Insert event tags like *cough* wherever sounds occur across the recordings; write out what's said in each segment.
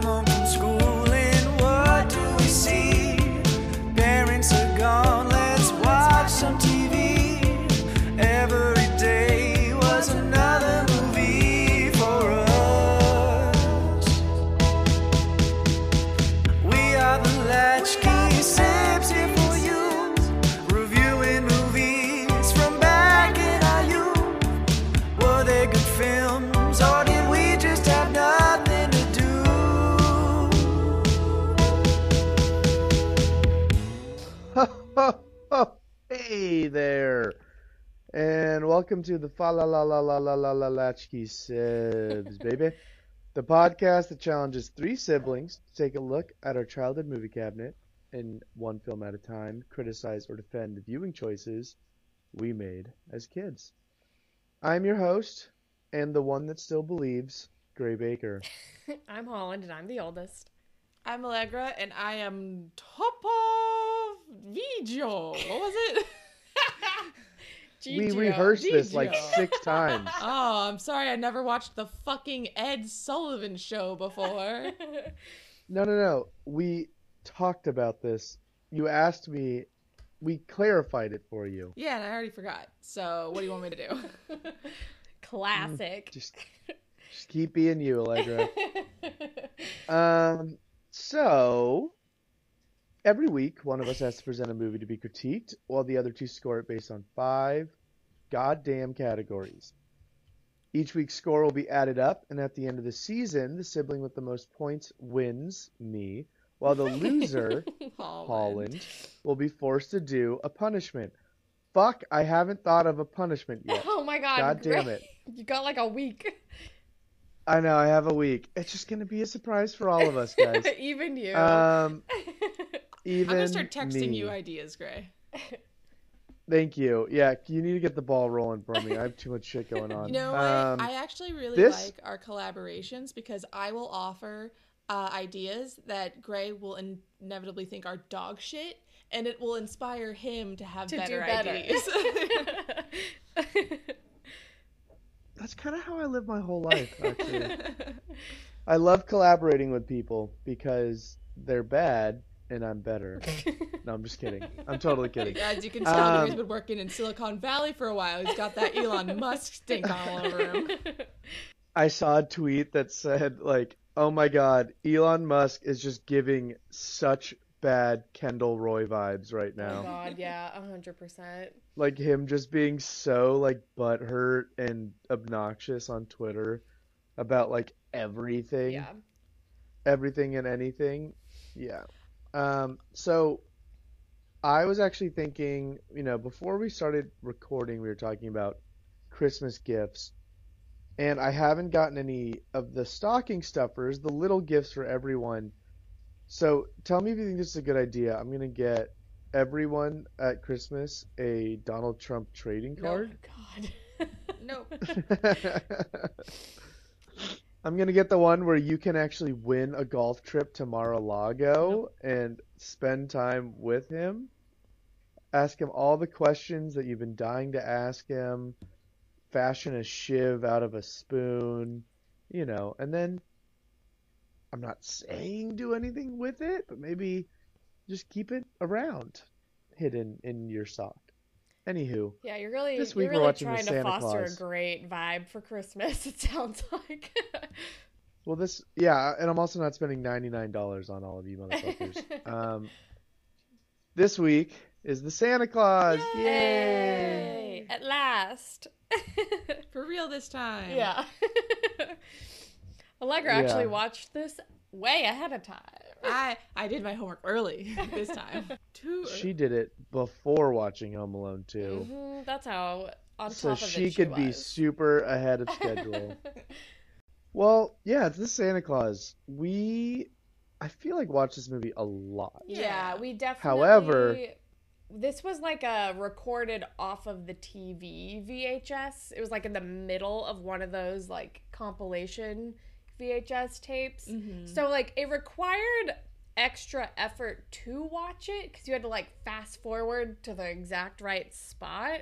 I'm hey there, and welcome to the Fa La La La La La La La Latchkey Sibs, *laughs* baby. The podcast that challenges three siblings to take a look at our childhood movie cabinet and one film at a time, criticize or defend the viewing choices we made as kids. I'm your host, and the one that still believes, Gray Baker. *laughs* I'm Holland and I'm the oldest. I'm Allegra, and I am top of Vigio. What was it? *laughs* *laughs* We Gigio. rehearsed this like six *laughs* times. oh, I'm sorry. I never watched the fucking Ed Sullivan show before. *laughs* No, no, no. We talked about this. You asked me. We clarified it for you. yeah, and I already forgot. So, what do you want me to do? Classic. Just, just keep being you, Allegra. Um. So every week, one of us has to present a movie to be critiqued, while the other two score it based on five goddamn categories. Each week's score will be added up, and at the end of the season, the sibling with the most points wins me, while the *laughs* loser Holland will be forced to do a punishment. Fuck, I haven't thought of a punishment yet. *laughs* oh my god. God damn great. it. You got like a week. I know, I have a week. It's just gonna be a surprise for all of us, guys. *laughs* Even you. Um, I'm gonna start texting me. you ideas, Gray. Thank you. Yeah, you need to get the ball rolling for me. I have too much shit going *laughs* on. You know Um, what? I actually really this- like our collaborations because I will offer uh, ideas that Gray will in- inevitably think are dog shit, and it will inspire him to have to better, do better. ideas. *laughs* that's kind of how I live my whole life. Actually, *laughs* I love collaborating with people because they're bad and I'm better. *laughs* No, I'm just kidding. I'm totally kidding. *laughs* As you can tell, he's Um, been working in Silicon Valley for a while. He's got that Elon *laughs* Musk stink all over him. I saw a tweet that said like, "Oh my God, Elon Musk is just giving such bad Kendall Roy vibes right now." oh now. god, yeah, hundred percent. Like him just being so like butthurt and obnoxious on Twitter about like everything." Yeah. everything and anything. Yeah. Um, so I was actually thinking, you know, before we started recording, we were talking about Christmas gifts. And I haven't gotten any of the stocking stuffers, the little gifts for everyone. So tell me if you think this is a good idea. I'm going to get everyone at Christmas a Donald Trump trading No, card. God. Nope. *laughs* *laughs* *laughs* I'm gonna get the one where you can actually win a golf trip to Mar-a-Lago and spend time with him. Ask him all the questions that you've been dying to ask him. Fashion a shiv out of a spoon, you know, and then I'm not saying do anything with it, but maybe just keep it around, hidden in your sock. Anywho, Yeah, you're really This you're week we're really watching trying to Santa foster Claus. a great vibe for Christmas. *laughs* It sounds like. Well, this, yeah, and I'm also not spending $99 on all of you motherfuckers. *laughs* um, this week is the Santa Claus. Yay! Yay! At last. *laughs* For real this time. yeah. Allegra actually watched this way ahead of time. I I did my homework early *laughs* this time. Too early. She did it before watching Home Alone 2. Mhm, that's how on So top of she it could be was. super ahead of schedule. *laughs* well, yeah, it's the Santa Claus. We, I feel like watched this movie a lot. Yeah, Yeah. we definitely. However- this was like a recorded off of the TV VHS. It was like in the middle of one of those like compilation VHS tapes. Mhm. So like it required extra effort to watch it because you had to like fast forward to the exact right spot.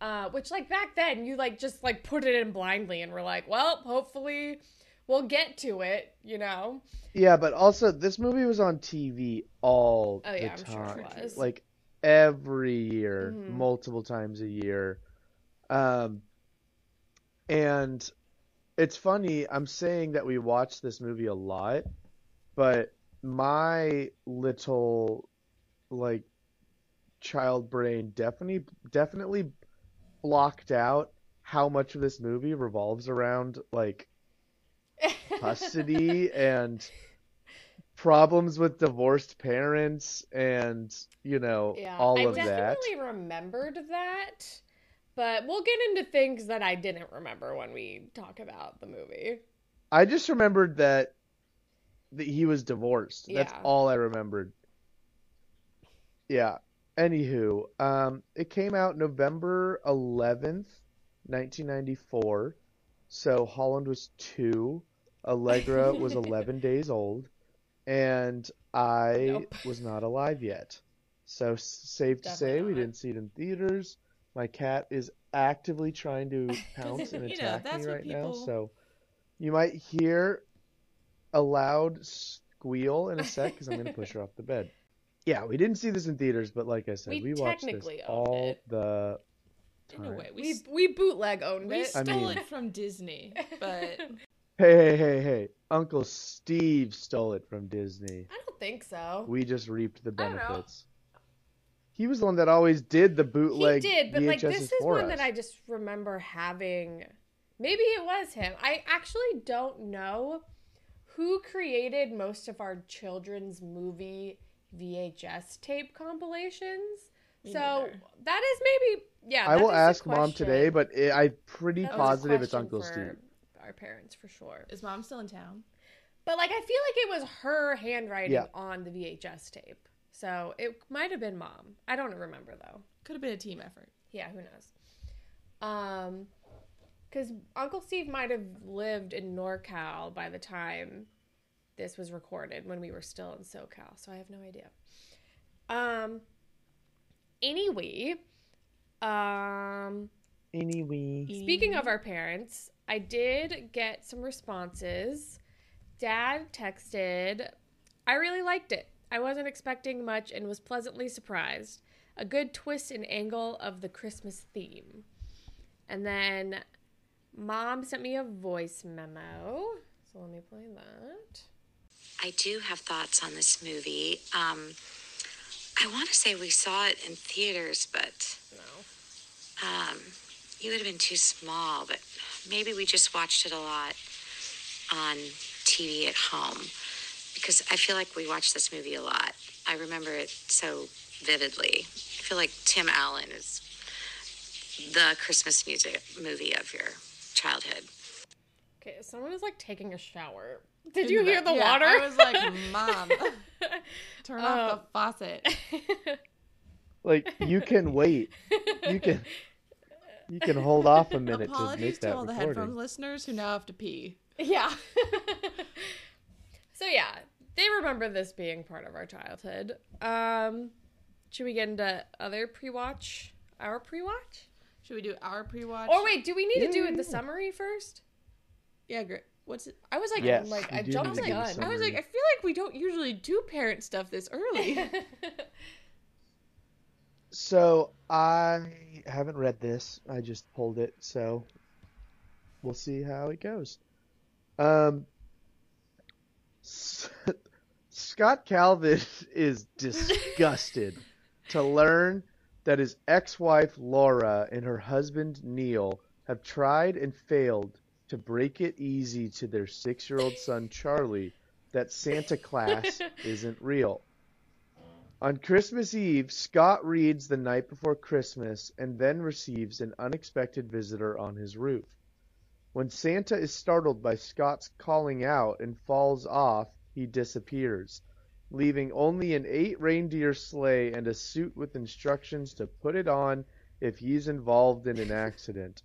Uh, which like back then you like just like put it in blindly and were like, well, hopefully we'll get to it, you know. Yeah, but also this movie was on TV all Oh, yeah, the I'm sure time. it was. Like every year, Mhm. multiple times a year. Um and it's funny, I'm saying that we watch this movie a lot, but my little like child brain definitely definitely blocked out how much of this movie revolves around like custody *laughs* and problems with divorced parents and you know Yeah, all I of that. I definitely remembered that, but we'll get into things that I didn't remember when we talk about the movie. i just remembered that, that he was divorced. That's all i remembered. Yeah. Anywho um it came out november 11th 1994 so holland was two. Allegra *laughs* was 11 days old. And i Nope. was not alive yet. So safe to say Definitely we didn't see it in theaters my cat is actively trying to *laughs* pounce and You know, attack that's me what right now so you might hear a loud squeal in a sec because I'm going to push her off the bed. *laughs* Yeah, we didn't see this in theaters, but like I said, We we, watched this all it. the In a time. way, we, We we bootleg owned we it. We stole mean- it from Disney, but *laughs* Hey, hey, hey, hey! Uncle Steve stole it from Disney. I don't think so. We just reaped the I don't know. benefits. He was the one that always did the bootleg. he did, but like this is one us. that I just remember having. Maybe it was him. I actually don't know who created most of our children's movie VHS tape compilations. Me so neither. that is maybe yeah. I will ask mom today, but it, I'm pretty That positive it's Uncle Steve. Our parents for sure. is mom still in town? But like I feel like it was her handwriting Yeah. on the VHS tape. So it might have been mom. I don't remember though. Could have been a team effort. Yeah, who knows? Um cuz Uncle Steve might have lived in NorCal by the time this was recorded when we were still in SoCal. So I have no idea. Um anyway, um Anyway, Speaking of our parents, I did get some responses. Dad texted, I really liked it. I wasn't expecting much and was pleasantly surprised. A good twist and angle of the Christmas theme. And then mom sent me a voice memo. So let me play that. I do have thoughts on this movie. Um, I want to say we saw it in theaters, but No. um, you would have been too small. But maybe we just watched it a lot on TV at home because I feel like we watched this movie a lot. I remember it so vividly. I feel like Tim Allen is the Christmas music movie of your childhood. Okay, someone is like taking a shower. Did In you hear the yeah, water? I was like, mom, *laughs* turn off the oh. faucet. *laughs* like you can wait. You can you can hold off a minute to Apologies make to that all the headphones listeners who now have to pee. Yeah. *laughs* so yeah, they remember this being part of our childhood. Um should we get into other pre-watch? Our pre-watch? Should we do our pre-watch? Or wait, do we need to do Yeah. the summary first? yeah, great. What's it? I was like, Yes, like I jumped need the to do the gun. I was like, I feel like we don't usually do parent stuff this early. *laughs* So I haven't read this. I just pulled it, so we'll see how it goes. Um, S- *laughs* Scott Calvin is disgusted *laughs* to learn that his ex-wife Laura and her husband Neil have tried and failed to break it easy to their six-year-old son Charlie that Santa Claus *laughs* isn't real. On Christmas Eve, Scott reads The Night Before Christmas and then receives an unexpected visitor on his roof. When Santa is startled by Scott's calling out and falls off, he disappears, leaving only an eight reindeer sleigh and a suit with instructions to put it on if he's involved in an accident.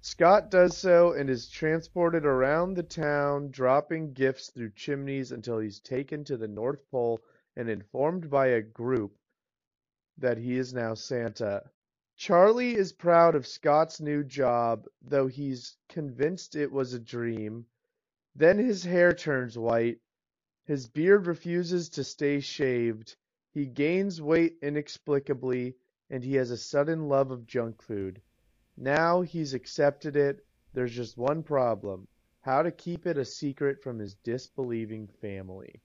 Scott does so and is transported around the town, dropping gifts through chimneys until he's taken to the North Pole and informed by a group that he is now Santa. Charlie is proud of Scott's new job, though he's convinced it was a dream. Then his hair turns white. His beard refuses to stay shaved. He gains weight inexplicably, and he has a sudden love of junk food. Now he's accepted it. There's just one problem how to keep it a secret from his disbelieving family.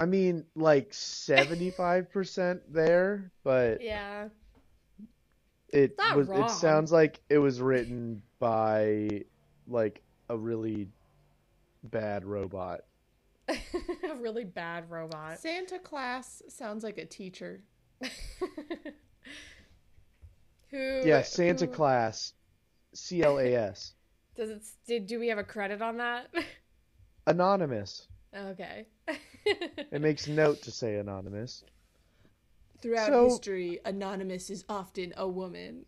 I mean, like 75% *laughs* there, but Yeah. it not was wrong. it sounds like it was written by like a really bad robot. *laughs* a really bad robot. Santa Claus sounds like a teacher. *laughs* who? Yeah, Santa who- Claus, C L A S, *laughs* Does it? Did do we have a credit on that? anonymous. okay. It makes note to say anonymous. Throughout So- history, Anonymous is often a woman.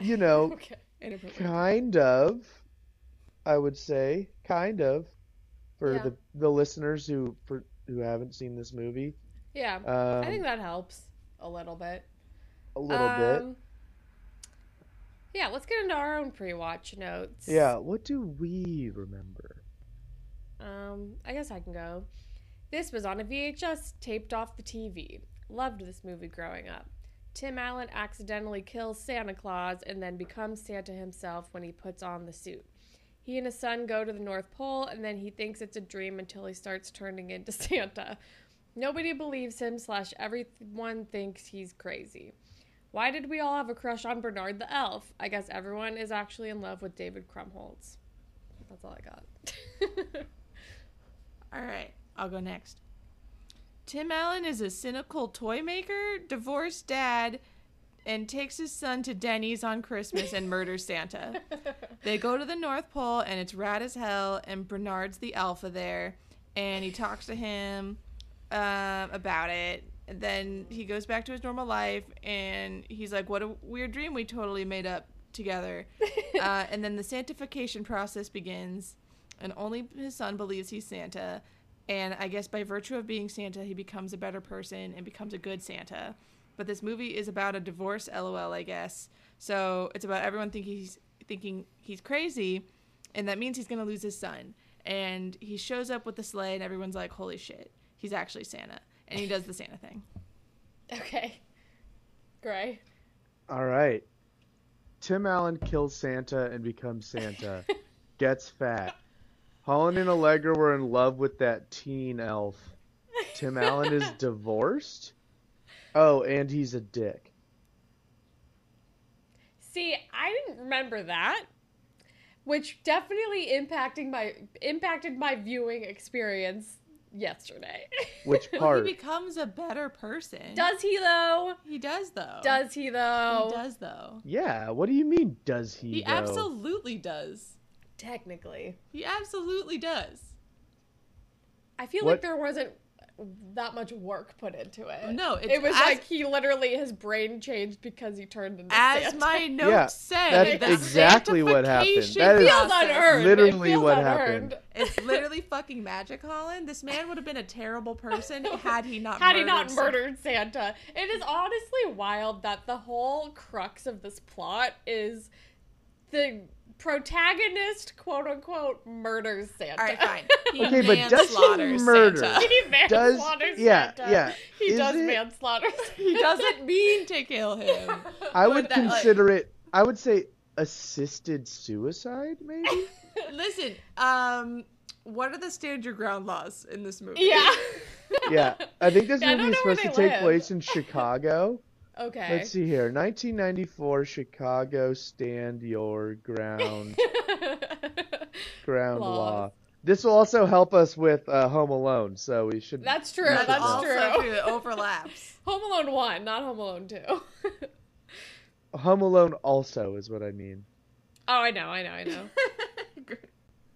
You know, okay. Kind of. I would say, kind of, for Yeah. the the listeners who for who haven't seen this movie. Yeah. Um, I think that helps a little bit. a little bit. Um, Yeah, let's get into our own pre-watch notes. Yeah. What do we remember? Um, I guess I can go. This was on a VHS taped off the TV. Loved this movie growing up. Tim Allen accidentally kills Santa Claus and then becomes Santa himself when he puts on the suit. He and his son go to the North Pole and then he thinks it's a dream until he starts turning into *laughs* Santa. Nobody believes him, slash, everyone thinks he's crazy. Why did we all have a crush on Bernard the Elf? I guess everyone is actually in love with David Krumholtz. That's all I got. *laughs* All right, I'll go next. Tim Allen is a cynical toy maker, divorced dad, and takes his son to Denny's on Christmas and murders Santa. *laughs* They go to the North Pole and it's rad as hell, and Bernard's the alpha there, and he talks to him um, about it. And then he goes back to his normal life, and he's like, "What a weird dream we totally made up together." *laughs* uh, and then the sanctification process begins, and only his son believes he's Santa. And I guess by virtue of being Santa, he becomes a better person and becomes a good Santa. But this movie is about a divorce, lol, I guess. So it's about everyone thinking he's thinking he's crazy, and that means he's gonna lose his son. And he shows up with the sleigh, and everyone's like, "Holy shit, he's actually Santa!" And he does the Santa thing. *laughs* Okay. Gray. All right. Tim Allen kills Santa and becomes Santa. *laughs* Gets fat. Holland and Allegra were in love with that teen elf. Tim Allen is *laughs* divorced? Oh, and he's a dick. See, I didn't remember that, which definitely impacting my impacted my viewing experience yesterday. *laughs* Which Well, part? he becomes a better person. Does he though? he does though? Does he though? he does though? Yeah, what do you mean does he? He though? absolutely does. Technically, He absolutely does. I feel What- like there wasn't that much work put into it. No, it's it was as- like he literally his brain changed because he turned into As Santa. my *laughs* notes Yeah, say, that's the exactly what happened. sanctification That is feels process- unearned. literally feels what unearned. happened. It's literally fucking magic, Holland. This man would have been a terrible person *laughs* had he not Had he not some- murdered Santa. It is honestly wild that the whole crux of this plot is the protagonist, quote unquote, murders Santa. All right, fine. *laughs* He Okay, but does he murder? Santa. *laughs* he Does- manslaughters yeah, Santa. yeah. He Is does it- manslaughter. *laughs* He doesn't mean to kill him. I would that, like- consider it I would say assisted suicide, maybe? Listen, um, what are the stand your ground laws in this movie? yeah. yeah. I think this Yeah, movie is supposed to they take place in Chicago. Okay. Let's see here. 1994 Chicago Stand Your Ground *laughs* Ground Laws. Law. This will also help us with uh, Home Alone, so we should That's true. we should That's know. also true. true. It overlaps. *laughs* Home Alone 1, not Home Alone 2. oh, *laughs* Home Alone also is what I mean. Oh, I know, I know, I know.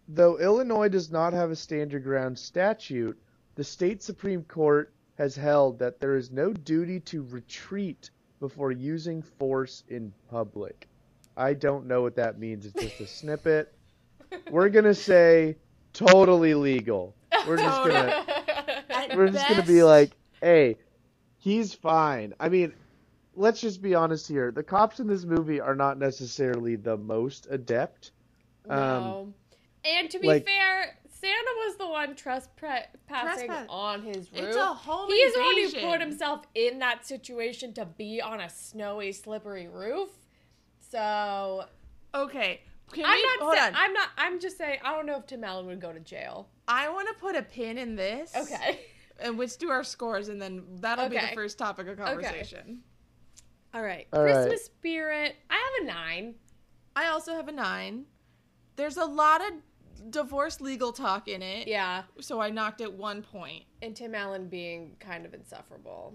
Though Illinois does not have a stand your ground statute, the state Supreme Court has held that there is no duty to retreat before using force in public. I don't know what that means. It's just a snippet. We're going to say totally legal. We're just going *laughs* to At we're just going to be like, "Hey, he's fine." I mean, let's just be honest here. The cops in this movie are not necessarily the most adept. Um, No. and to be like- fair, Santa was the one trespassing Trespass- on his roof. It's a home He's the one who put himself in that situation to be on a snowy, slippery roof. So Okay. Can I'm we, not. hold sa- on. I'm not. I'm just saying. I don't know if Tim Allen would go to jail. I want to put a pin in this. Okay. And let's do our scores, and then that'll be the first topic of conversation. All right. All right. Christmas spirit. I have a nine. I also have a nine. There's a lot of divorce legal talk in it. Yeah. So I knocked it one point. And Tim Allen being kind of insufferable.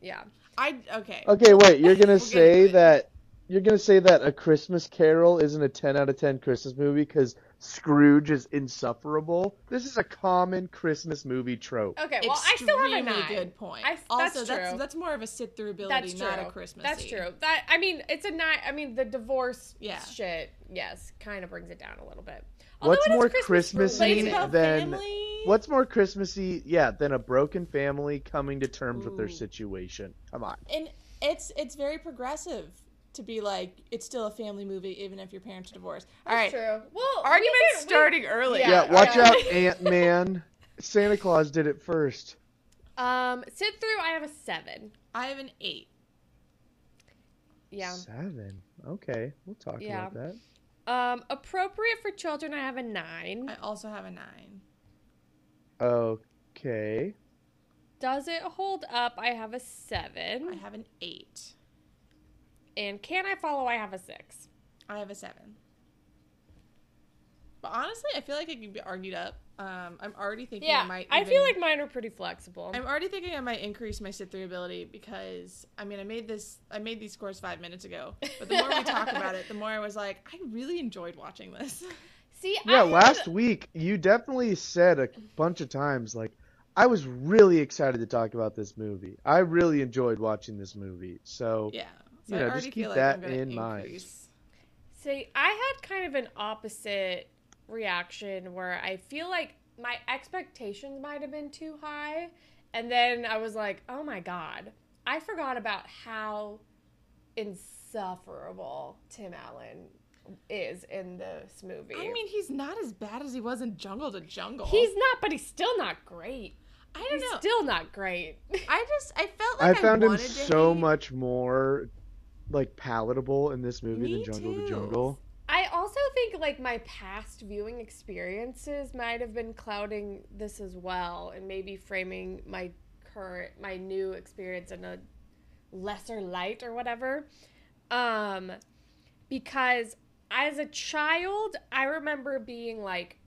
Yeah. I okay. Okay, wait. You're gonna say into it. that you're gonna say that A Christmas Carol isn't a 10 out of 10 Christmas movie because Scrooge is insufferable. This is a common Christmas movie trope. Okay. Well, I still have a Extremely nine. good point. I- also, that's that's true. that's more of a sit through ability, That's true. not a Christmas. That's true. That I mean, it's a nine. I mean, the divorce Yeah. shit, yes, kind of brings it down a little bit. Although What's more Christmas Christmassy But it's related. about than family. what's more Christmassy? Yeah, than a broken family coming to terms with their situation. Come on. and it's it's very progressive to be like it's still a family movie even if your parents are divorced. All right. True. Well, Argument we can- we- starting early. Yeah. Yeah, watch yeah. out, Ant Man. Santa Claus did it first. Um, sit through. I have a seven. I have an eight. Yeah. Seven. Okay, we'll talk Yeah. about that. Um, appropriate for children. I have a nine. I also have a nine. Okay. Does it hold up? I have a seven. I have an eight. And can I follow? I have a six. I have a seven. But honestly, I feel like it could be argued up. Um, I'm already thinking Yeah, I might. I feel like mine are pretty flexible. I'm already thinking I might increase my sit through ability because I mean I made this I made these scores five minutes ago. But the more we talk about it, the more I was like, I really enjoyed watching this. *laughs* See, Yeah, I had- last week you definitely said a bunch of times like I was really excited to talk about this movie. I really enjoyed watching this movie. So Yeah. You I know, just keep feel that I'm gonna in mind. See, I had kind of an opposite reaction where I feel like my expectations might have been too high. And then I was like, oh my God, I forgot about how insufferable Tim Allen is in this movie. I mean, he's not as bad as he was in Jungle to Jungle. he's not, but he's still not great. I don't He's know. still not great. I just I felt like I, found him to so hate- much more like palatable in this movie Me than Jungle too. to Jungle. I also think like my past viewing experiences might have been clouding this as well and maybe framing my current my new experience in a lesser light or whatever. Um because as a child, I remember being like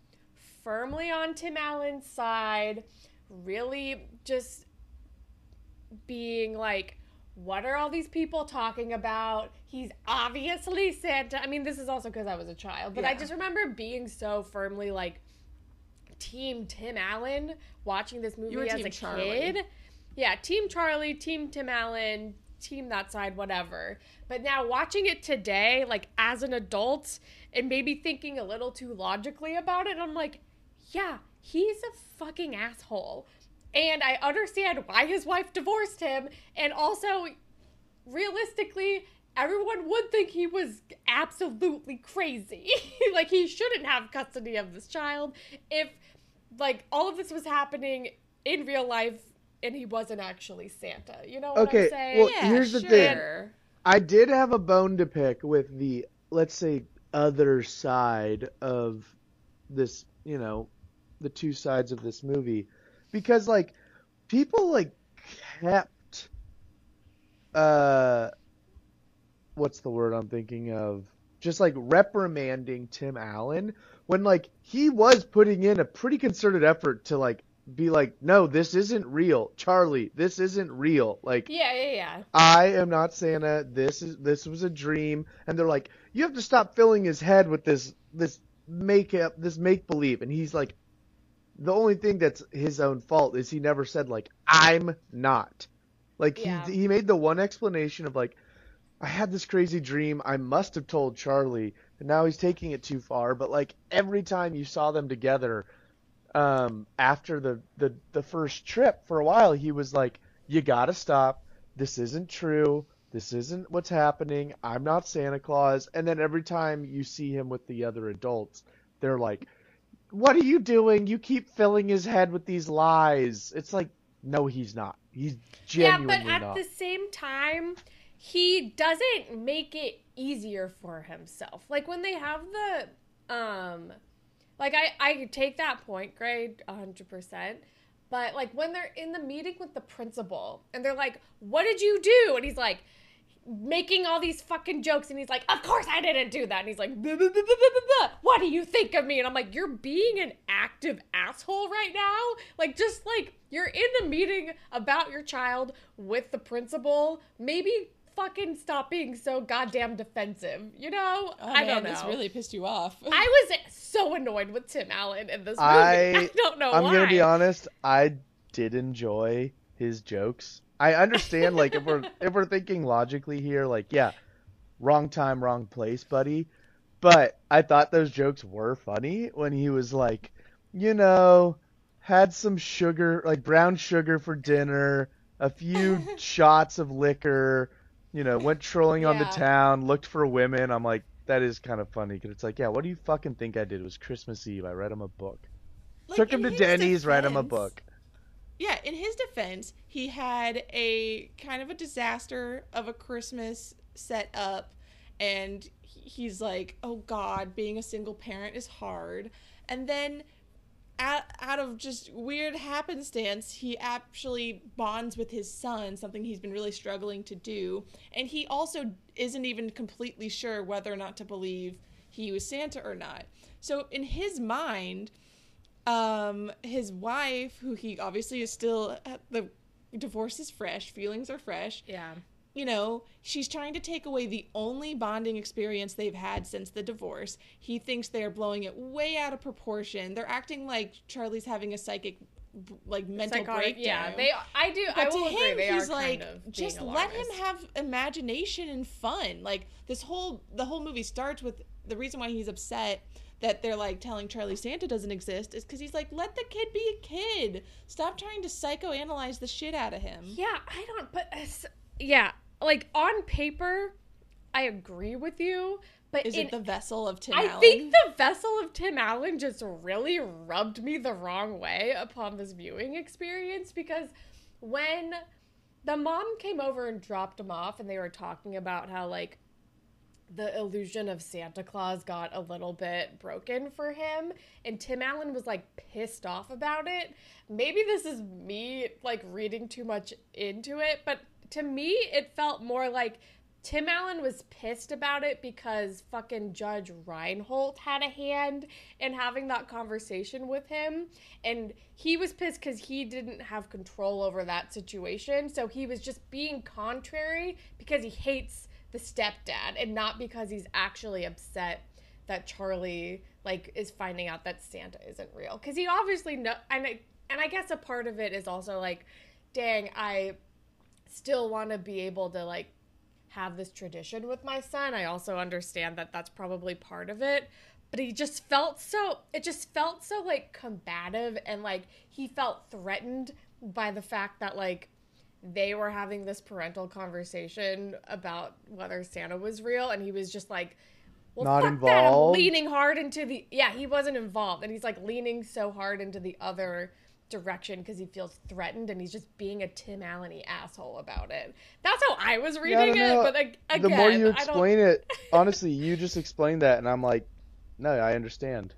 firmly on Tim Allen's side, really just being like, what are all these people talking about? He's obviously Santa. I mean, this is also because I was a child, but I just remember being so firmly like team Tim Allen watching this movie as a Charlie. kid. Yeah, team Charlie, team Tim Allen, team that side, whatever. But now watching it today, like as an adult, and maybe thinking a little too logically about it, I'm like, yeah, he's a fucking asshole. And I understand why his wife divorced him. And also, realistically, everyone would think he was absolutely crazy. *laughs* like, he shouldn't have custody of this child if, like, all of this was happening in real life and he wasn't actually Santa. You know what Okay, I'm saying? well, Yeah, here's the sure. thing. I did have a bone to pick with the let's say other side of this, you know, the two sides of this movie because like people like kept uh what's the word I'm thinking of? Just like reprimanding Tim Allen when like he was putting in a pretty concerted effort to like be like no this isn't real. Charlie this isn't real. Like Yeah, yeah, yeah. I am not Santa. This is this was a dream, and they're like, you have to stop filling his head with this this make up this make believe, and he's like, the only thing that's his own fault is he never said like I'm not. Like Yeah. he he made the one explanation of like, I had this crazy dream. I must have told Charlie, and now he's taking it too far. But like every time you saw them together, um, after the the the first trip for a while, he was like, you gotta stop this isn't true. This isn't what's happening. I'm not Santa Claus. And then every time you see him with the other adults, they're like, what are you doing? You keep filling his head with these lies. It's like, no, he's not. He's genuinely Yeah, but at not. the same time, he doesn't make it easier for himself. Like when they have the um like I I take that point, grade 100%. But like when they're in the meeting with the principal and they're like, "What did you do?" and he's like making all these fucking jokes and he's like, "Of course I didn't do that." And he's like, "Blah, blah, blah, blah, blah, blah, blah. "What do you think of me?" And I'm like, "You're being an active asshole right now." Like just like you're in the meeting about your child with the principal. Maybe fucking stop being so goddamn defensive. You know? Oh, I man, don't know. This really pissed you off. *laughs* I was so annoyed with Tim Allen in this movie. I- *laughs* I, don't know I'm why. gonna be honest. I did enjoy his jokes. I understand, like, if we're *laughs* if we're thinking logically here, like, yeah, wrong time, wrong place, buddy. But I thought those jokes were funny when he was like, you know, had some sugar, like brown sugar for dinner, a few *laughs* shots of liquor, you know, went trolling on the town, looked for women. I'm like, that is kind of funny because it's like, yeah, what do you fucking think I did? It was Christmas Eve. I read him a book. Like, Took him to Denny's, read him a book. Yeah, in his defense, he had a kind of a disaster of a Christmas set up, and he's like, "Oh God, being a single parent is hard." And then, out, out of just weird happenstance, he actually bonds with his son, something he's been really struggling to do, and he also isn't even completely sure whether or not to believe he was Santa or not. So in his mind, um his wife who he obviously is still the divorce is fresh feelings are fresh Yeah. you know she's trying to take away the only bonding experience they've had since the divorce he thinks they're blowing it way out of proportion they're acting like charlie's having a psychic like mental Psychotic. breakdown Yeah, they. I do. I will to agree. him, They he's like, just let him have imagination and fun. Like this whole the whole movie starts with the reason why he's upset that they're like telling Charlie Santa doesn't exist is because he's like, let the kid be a kid. Stop trying to psychoanalyze the shit out of him. Yeah, I don't. But uh, yeah, like on paper, I agree with you. But Is in, it the vessel of Tim I Allen? think the vessel of Tim Allen just really rubbed me the wrong way upon this viewing experience because when the mom came over and dropped him off and they were talking about how like the illusion of Santa Claus got a little bit broken for him and Tim Allen was like pissed off about it. Maybe this is me like reading too much into it, but to me it felt more like Tim Allen was pissed about it because fucking Judge Reinhold had a hand in having that conversation with him. And he was pissed because he didn't have control over that situation. So he was just being contrary because he hates the stepdad and not because he's actually upset that Charlie like is finding out that Santa isn't real. Cuz he obviously know and I, and I guess a part of it is also like dang, I still want to be able to like have this tradition with my son. I also understand that that's probably part of it, but he just felt so it just felt so like combative and like he felt threatened by the fact that like they were having this parental conversation about whether Santa was real and he was just like well, Not fuck that. I'm involved? leaning hard into the yeah, he wasn't involved and he's like leaning so hard into the other direction because he feels threatened and he's just being a Tim Allen asshole about it. That's how I was Yeah, I reading it, but like, again, the more you explain it, *laughs* honestly, you just explained that, and I'm like, no, I understand.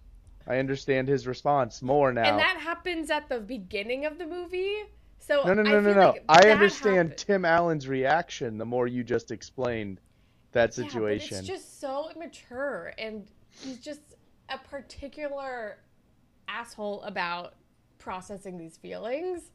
I understand his response more now. and that happens at the beginning of the movie. So no, no, I no, no, no. like I understand happened. Tim Allen's reaction the more you just explained that situation, Yeah, but situation. it's just so immature, and he's just a particular asshole about processing these feelings.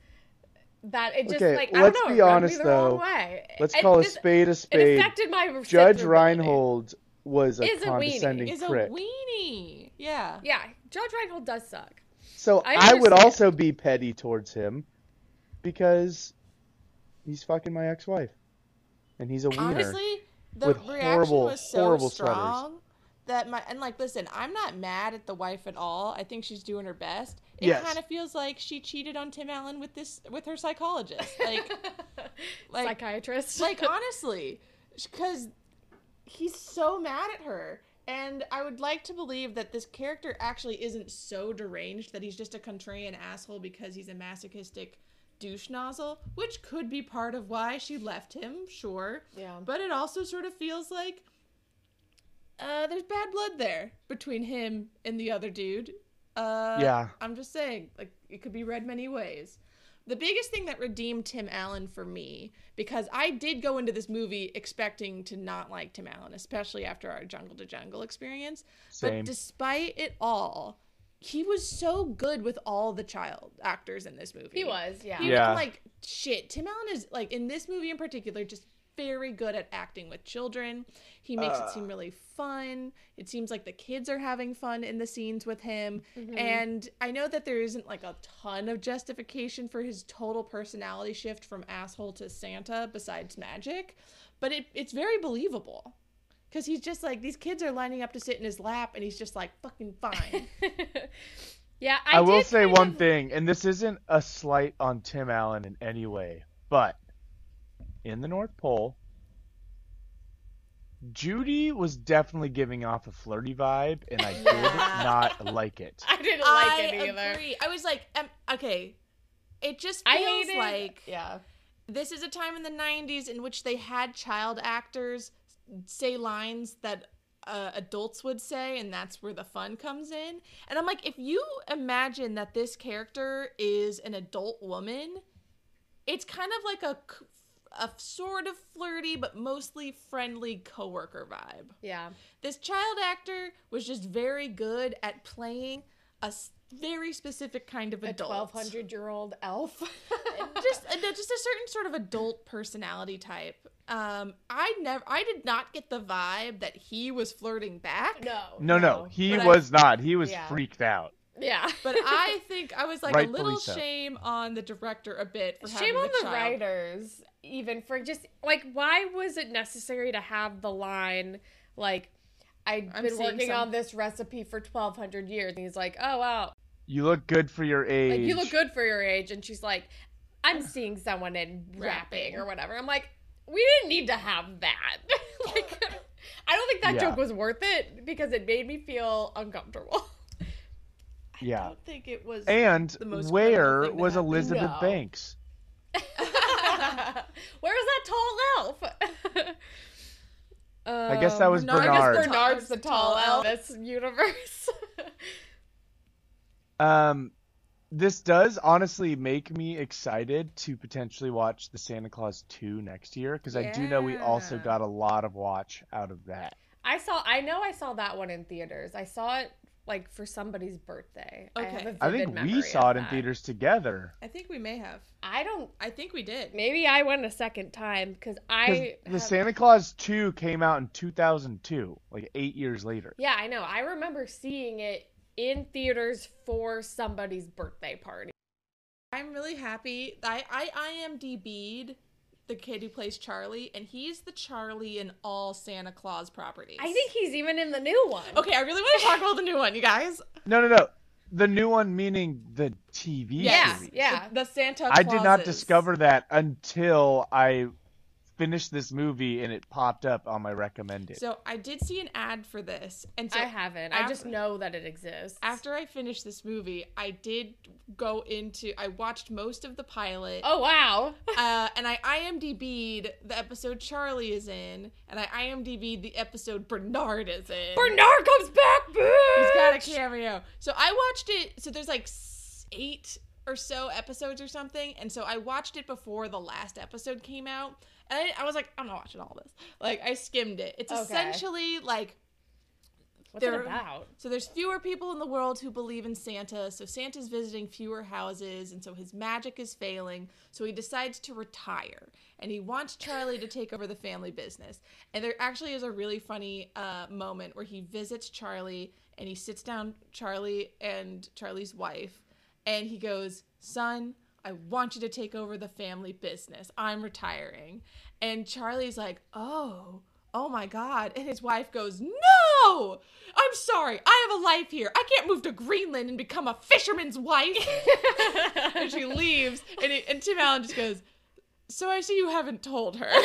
That it just Okay, like I let's don't know, be honest, me the though. way. Let's It call a spade a It spade. affected my Judge. Reinhold was a, Is a weenie. condescending is a prick. weenie. Yeah. Yeah, Judge Reinhold does suck. So I I, would also be petty towards him because he's fucking my ex-wife, and he's a wiener. Honestly, the with reaction horrible, was so horrible sweaters. strong that my and like listen, I'm not mad at the wife at all. I think she's doing her best. It Yes. kind of feels like she cheated on Tim Allen with this with her psychologist. Like *laughs* Like- Psychiatrist. like *laughs* honestly, because he's so mad at her And I would like to believe that this character actually isn't so deranged that he's just a contrarian asshole because he's a masochistic douche nozzle, which could be part of why she left him, sure. Yeah. But it also sort of feels like uh, there's bad blood there between him and the other dude. Uh, Yeah. I'm just saying, like, it could be read many ways. The biggest thing that redeemed Tim Allen for me, because I did go into this movie expecting to not like Tim Allen, especially after our Jungle to Jungle experience. Same. But despite it all, he was so good with all the child actors in this movie. He was, yeah. He Yeah. was like shit. Tim Allen is like in this movie in particular just very good at acting with children. He makes it seem really fun. It seems like the kids are having fun in the scenes with him. Mm-hmm. And I know that there isn't like a ton of justification for his total personality shift from asshole to Santa besides magic, but it, it's very believable. Cause he's just like these kids are lining up to sit in his lap, and he's just like fucking fine. *laughs* yeah, I, I, will say one of- thing, and this isn't a slight on Tim Allen in any way, but in the North Pole, Judy was definitely giving off a flirty vibe, and I did *laughs* not like it. I didn't like I it either. agree. I was like, um, okay, it just I feels hated. like yeah. this is a time in the 90s in which they had child actors say lines that uh, adults would say and that's where the fun comes in and i'm like if you imagine that this character is an adult woman it's kind of like a a sort of flirty but mostly friendly coworker vibe Yeah. this child actor was just very good at playing a very specific kind of adult. A 1200 year old elf. *laughs* just just a certain sort of adult personality type. Um, I never, I did not get the vibe that he was flirting back. no. No, no, he But I- was not. He was Yeah. freaked out. Yeah. *laughs* But I think I was like a little so. shame on the director a bit for Shame on the, the child. writers, even for just like, why was it necessary to have the line like, I've I'm been working some- on this recipe for 1200 years. And he's like, oh, wow. You look good for your age. Like, you look good for your age. And she's like, I'm seeing someone in wrapping Wrapping. or whatever. I'm like, we didn't need to have that. *laughs* like, I don't think that Yeah. joke was worth it because it made me feel uncomfortable. Yeah. *laughs* I Yeah. don't think it was. And the most where criminal thing to was happen. Elizabeth No. Banks? *laughs* Where was that tall elf? I guess that was Bernard. I guess Bernard's the tall Tall elf elf. in this universe. Um, this does honestly make me excited to potentially watch the Santa Claus 2 next year because I do know we also got a lot of watch out of that. I saw. I know I saw that one in theaters. I saw it like for somebody's birthday. I, have Okay. a I vivid think we saw it in theaters together. I think we may have. I don't. I think we did. Maybe I went a second time cuz I. the have- Santa Claus 2 came out in 2002, like eight years later. yeah, I know. I remember seeing it in theaters for somebody's birthday party. I'm really happy. I I IMDb'd the kid who plays Charlie, and he's the Charlie in all Santa Claus properties. I think he's even in the new one. Okay, I really want to talk about the new one, you guys. No, no, no. The new one meaning the TV Yeah, series. yeah. The, the Santa. I did not discover that until I finished this movie and it popped up on my recommended. So I did see an ad for this, and so I haven't. I just know that it exists. after I finished this movie, I did go into. I watched most of the pilot. Oh wow. *laughs* Uh, and I IMDb'd the episode Charlie is in, and I IMDb'd the episode Bernard is in. Bernard comes back, bitch. He's got a cameo. So I watched it. So there's like eight or so episodes or something, and so I watched it before the last episode came out, and I, I was like, I'm not watching all this. Like I skimmed it. It's Okay. essentially like What's it about? so there's fewer people in the world who believe in Santa, so Santa's visiting fewer houses, and so his magic is failing. So he decides to retire, and he wants Charlie to take over the family business. And there actually is a really funny uh, moment where he visits Charlie, and he sits down Charlie and Charlie's wife, and he goes, "Son, I want you to take over the family business. I'm retiring." And Charlie's like, "Oh." Oh my god. And his wife goes, No! I'm sorry. I have a life here. I can't move to Greenland and become a fisherman's wife. *laughs* and she leaves. And, it, and Tim Allen just goes, So I see you haven't told her. *laughs*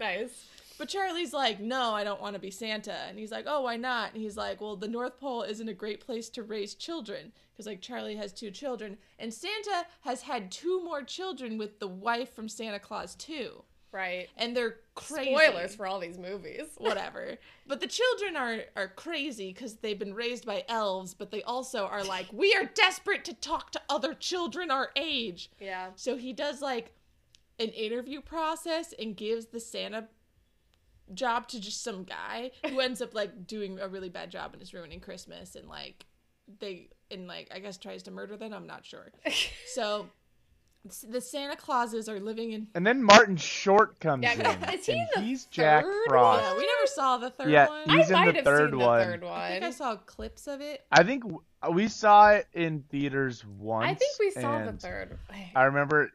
Nice. But Charlie's like, no, I don't want to be Santa. And he's like, oh, why not? And he's like, well, the North Pole isn't a great place to raise children. Because, like, Charlie has two children. And Santa has had two more children with the wife from Santa Claus 2. Right. And they're crazy. Spoilers for all these movies. *laughs* Whatever. But the children are, are crazy because they've been raised by elves, but they also are like, we are desperate to talk to other children our age. Yeah. So he does like an interview process and gives the Santa job to just some guy who ends up like doing a really bad job and is ruining Christmas and like they and like I guess tries to murder them. I'm not sure. *laughs* So the Santa Clauses are living in. And then Martin Short comes Yeah, in. is he and the he's Jack third Frost. Yeah, we never saw the third Yeah, one. He's in I the have third seen one. the third I think I saw clips of it. I think we saw it in theaters once. I think we saw the third. I remember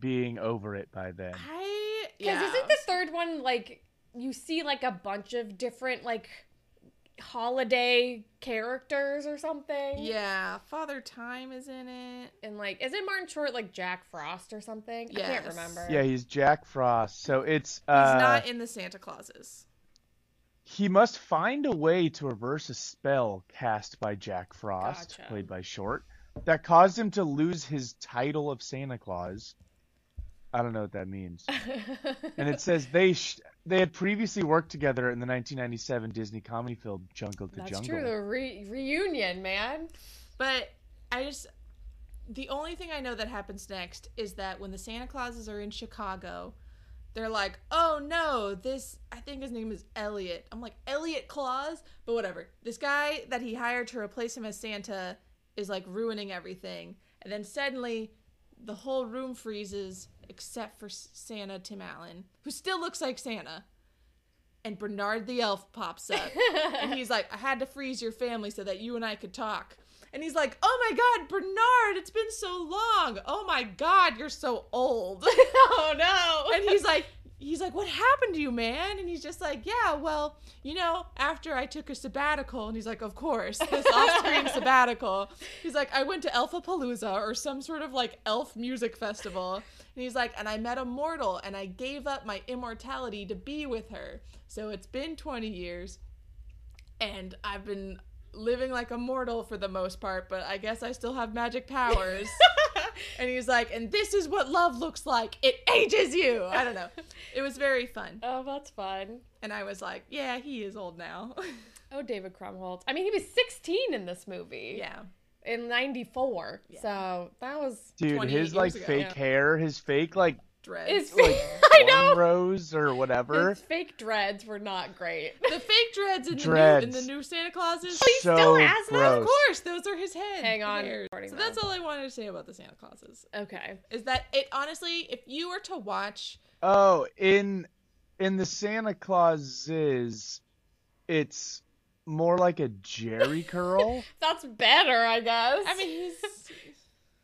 being over it by then. I Because yeah. isn't the third one like you see like a bunch of different like holiday characters or something? yeah, Father Time is in it. And like, isn't Martin Short like Jack Frost or something? I can't remember. Yeah, he's Jack Frost. So it's uh He's uh, not in the Santa Clauses. he must find a way to reverse a spell cast by Jack Frost, Gotcha. played by Short, that caused him to lose his title of Santa Claus. I don't know what that means. *laughs* and it says they sh- they had previously worked together in the 1997 Disney comedy film Jungle 2 That's Jungle. true. The re- reunion, man. But I just the only thing I know that happens next is that when the Santa Clauses are in Chicago, they're like, "Oh no, this I think his name is Elliot." I'm like, "Elliot Claus?" But whatever. This guy that he hired to replace him as Santa is like ruining everything. And then suddenly the whole room freezes except for Santa Tim Allen, who still looks like Santa. And Bernard the elf pops up. *laughs* and he's like, I had to freeze your family so that you and I could talk. And he's like, Oh my God, Bernard, it's been so long. Oh my God, you're so old. *laughs* oh no. and he's like, He's like, What happened to you, man? And he's just like, Yeah, well, you know, after I took a sabbatical, and he's like, Of course, this *laughs* off screen sabbatical. He's like, I went to Elfapalooza or some sort of like elf music festival. And he's like, and I met a mortal and I gave up my immortality to be with her. So it's been 20 years and I've been living like a mortal for the most part, but I guess I still have magic powers. *laughs* and he's like, and this is what love looks like. It ages you. I don't know. *laughs* It was very fun. oh, that's fun. And I was like, yeah, he is old now. *laughs* Oh, David Krumholtz. I mean, he was 16 in this movie. yeah. In 94. Yeah. So that was. Dude, 28 his like ago, fake yeah. hair, his fake like Dreads. It's, like *laughs* I know. rose or whatever. His fake dreads were not great. the fake dreads in the, new, in Dreads. the new Santa Clauses. Oh, he so still has them? Of course, those are his head. Hang on, hairs. recording So now. that's all I wanted to say about the Santa Clauses. Okay. Is that it? Honestly, if you were to watch, Oh, in in the Santa Clauses, it's more like a Jerry *laughs* curl That's better, I guess. I mean, he's.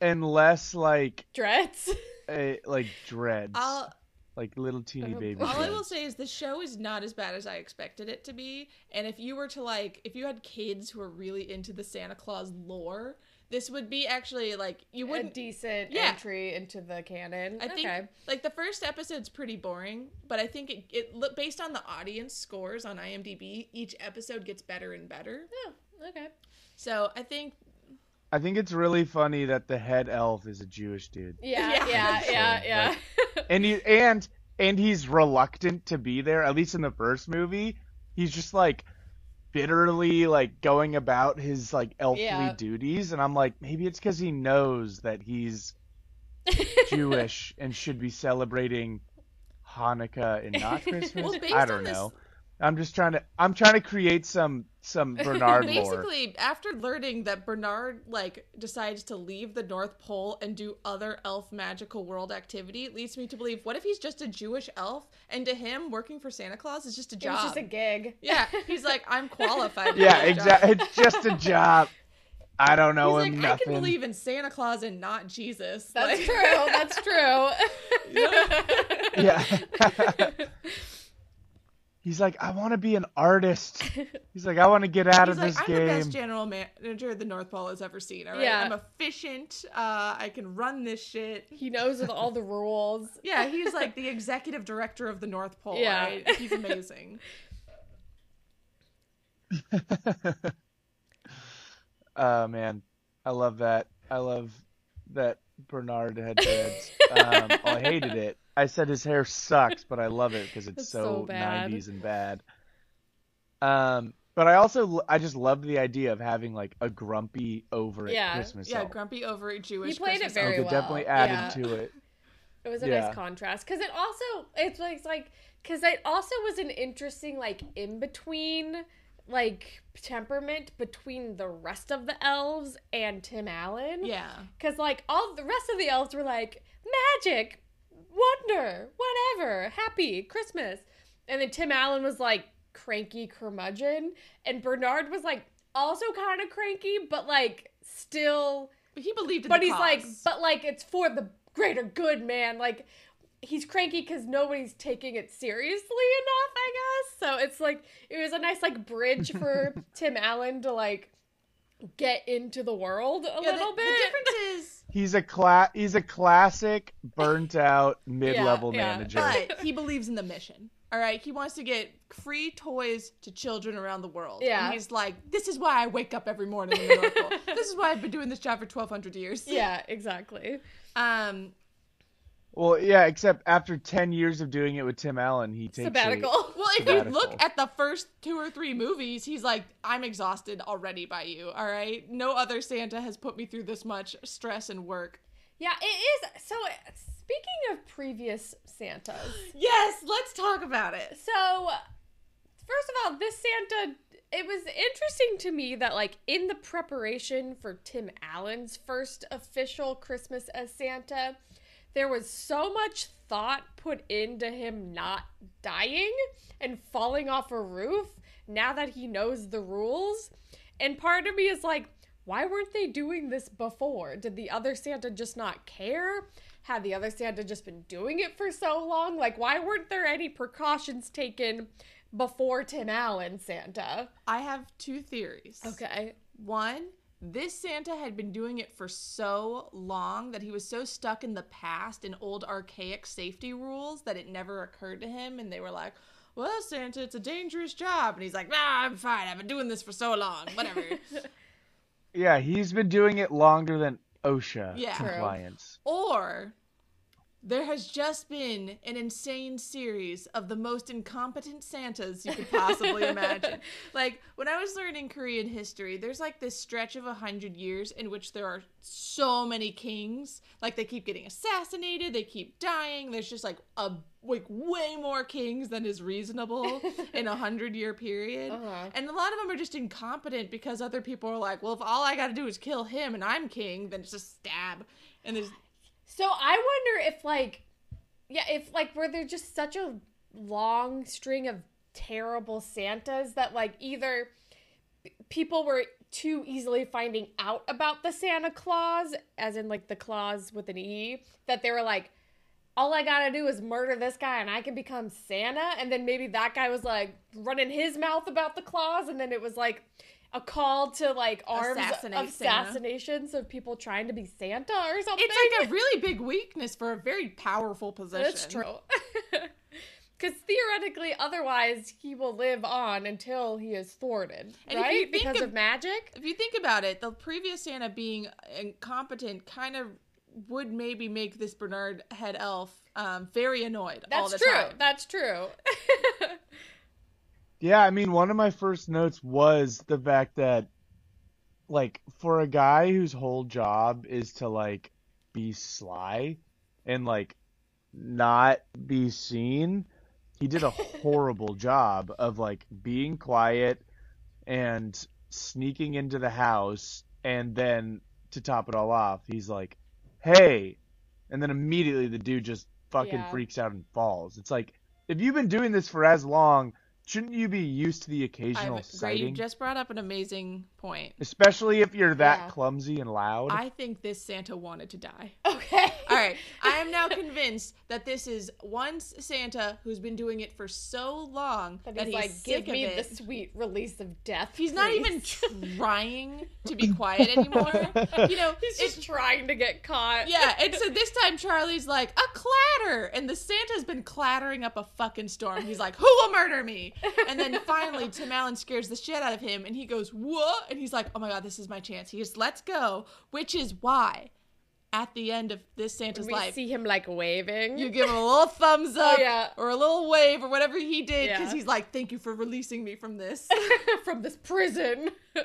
and less like dreads. *laughs* a, like dreads, I'll, like little teeny Oh, baby. boy. all I will say is the show is not as bad as I expected it to be. And if you were to like, if you had kids who are really into the Santa Claus lore, this would be actually like you wouldn't. decent Yeah. entry into the canon. I think okay. like the first episode's pretty boring, but I think it, it look based on the audience scores on IMDb, each episode gets better and better. Oh, okay. So I think I think it's really funny that the head elf is a Jewish dude, Yeah, Yeah. yeah, *laughs* yeah, yeah. and he and and he's reluctant to be there. At least in the first movie, he's just like bitterly like going about his like elfly Yeah. duties, and I'm like, maybe it's because he knows that he's *laughs* Jewish and should be celebrating Hanukkah and not *laughs* Christmas. Well, based I don't this- know. I'm just trying to I'm trying to create some some *laughs* Bernard lore. basically after learning that Bernard like decides to leave the North Pole and do other elf magical world activity, it leads me to believe what if he's just a Jewish elf and to him working for Santa Claus is just a job. was just a gig. yeah, he's like I'm *laughs* qualified. to Yeah, do this job." exactly. It's just a job. I don't know He's him like, I can believe in Santa Claus and not Jesus. That's Like- true. That's true. *laughs* Yeah. He's like, I want to be an artist. *laughs* He's like, I want to get out He's of like, this I'm game. the best general manager the North Pole has ever seen. All right, Yeah. I'm efficient. Uh, I can run this shit. He knows all the rules. *laughs* Yeah, he's like the executive director of the North Pole. Yeah. Right? He's amazing. Oh *laughs* man, I love that. I love that Bernard had dreads. um, oh, I hated it. I said his hair sucks, but I love it because it's It's so, so bad. 90s and bad. Um, but I also I just loved the idea of having like a grumpy over at Yeah, Christmas. Yeah, elf. grumpy over it Jewish. He played it Christmas very Like, it well. definitely added Yeah. to it. It was a Yeah. nice contrast because it also it's like like because it also was an interesting like in between like temperament between the rest of the elves and Tim Allen. Yeah. Because, like, all the rest of the elves were like, magic, wonder, whatever, happy, Christmas. And then Tim Allen was like, cranky curmudgeon. And Bernard was like, also kind of cranky, but like, still. But he believed in But he's like, but like, it's for the greater good, man. Like, he's cranky because nobody's taking it seriously enough, I guess. So it's like, it was a nice, like, bridge for *laughs* Tim Allen to, like, get into the world a yeah, little the, bit. the difference *laughs* is, He's a cla- he's a classic burnt out *laughs* mid-level yeah. manager. but he believes in the mission. All right, he wants to get free toys to children around the world. Yeah. and he's like, this is why I wake up every morning in the North This is why I've been doing this job for twelve hundred years. Yeah, exactly. Um. Well, yeah, except after 10 years of doing it with Tim Allen, he takes a- Sabbatical. *laughs* Well, if you look at the first two or three movies, he's like, I'm exhausted already by you. All right, no other Santa has put me through this much stress and work. Yeah, it is. So, speaking of previous Santas, *laughs* Yes, let's talk about it. so first of all, this Santa, it was interesting to me that, like, in the preparation for Tim Allen's first official Christmas as Santa, there was so much thought put into him not dying and falling off a roof now that he knows the rules. And part of me is like, why weren't they doing this before? Did the other Santa just not care? Had the other Santa just been doing it for so long? Like, why weren't there any precautions taken before Tim Allen Santa? I have two theories. Okay. One, this Santa had been doing it for so long that he was so stuck in the past in old archaic safety rules that it never occurred to him. And they were like, well, Santa, it's a dangerous job. And he's like, nah, I'm fine. I've been doing this for so long. Whatever. *laughs* Yeah, he's been doing it longer than OSHA Yeah. Compliance. Or there has just been an insane series of the most incompetent Santas you could possibly *laughs* imagine. Like when I was learning Korean history, there's like this stretch of a hundred years in which there are so many kings. Like they keep getting assassinated, they keep dying. There's just like a like way more kings than is reasonable *laughs* in a hundred year period. Uh-huh. And a lot of them are just incompetent because other people are like, well, if all I got to do is kill him and I'm king, then it's just stab. And there's So I wonder if like yeah, if like were there just such a long string of terrible Santas that like either people were too easily finding out about the Santa Claus, as in like the clause with an E, that they were like, all I gotta do is murder this guy and I can become Santa. And then maybe that guy was like running his mouth about the clause, and then it was like a call to like arms Assassinate of Santa. assassinations of people trying to be Santa or something. It's like a really big weakness for a very powerful position. That's true. *laughs* Because theoretically, otherwise, he will live on until he is thwarted, And right? Because of- of magic. If you think about it, the previous Santa being incompetent kind of would maybe make this Bernard head elf um, very annoyed all That's the true. time. That's true. *laughs* Yeah, I mean, one of my first notes was the fact that, like, for a guy whose whole job is to, like, be sly and, like, not be seen, he did a *laughs* horrible job of, like, being quiet and sneaking into the house. And then, to top it all off, he's like, hey. And then immediately the dude just fucking Yeah. freaks out and falls. It's like, if you've been doing this for as long, shouldn't you be used to the occasional I've, Gray, you just brought up an amazing point. especially if you're that Yeah. clumsy and loud? I think this Santa wanted to die. Okay. *laughs* All right, I am now *laughs* convinced that this is one Santa who's been doing it for so long But that he's he's like, sick give me of it. the sweet release of death. He's not even *laughs* trying to be quiet anymore. You know, He's just trying to get caught. Yeah, and so this time Charlie's like, a clatter! And the Santa's been clattering up a fucking storm. He's like, who will murder me? And then finally, Tim Allen scares the shit out of him, and he goes, what? And he's like, oh my god, this is my chance. He just lets go, which is why, at the end of this Santa's we life, see him like waving. you give him a little thumbs *laughs* oh, up Oh, yeah. or a little wave or whatever he did, because Yeah. he's like, thank you for releasing me from this. *laughs* from this prison. *laughs*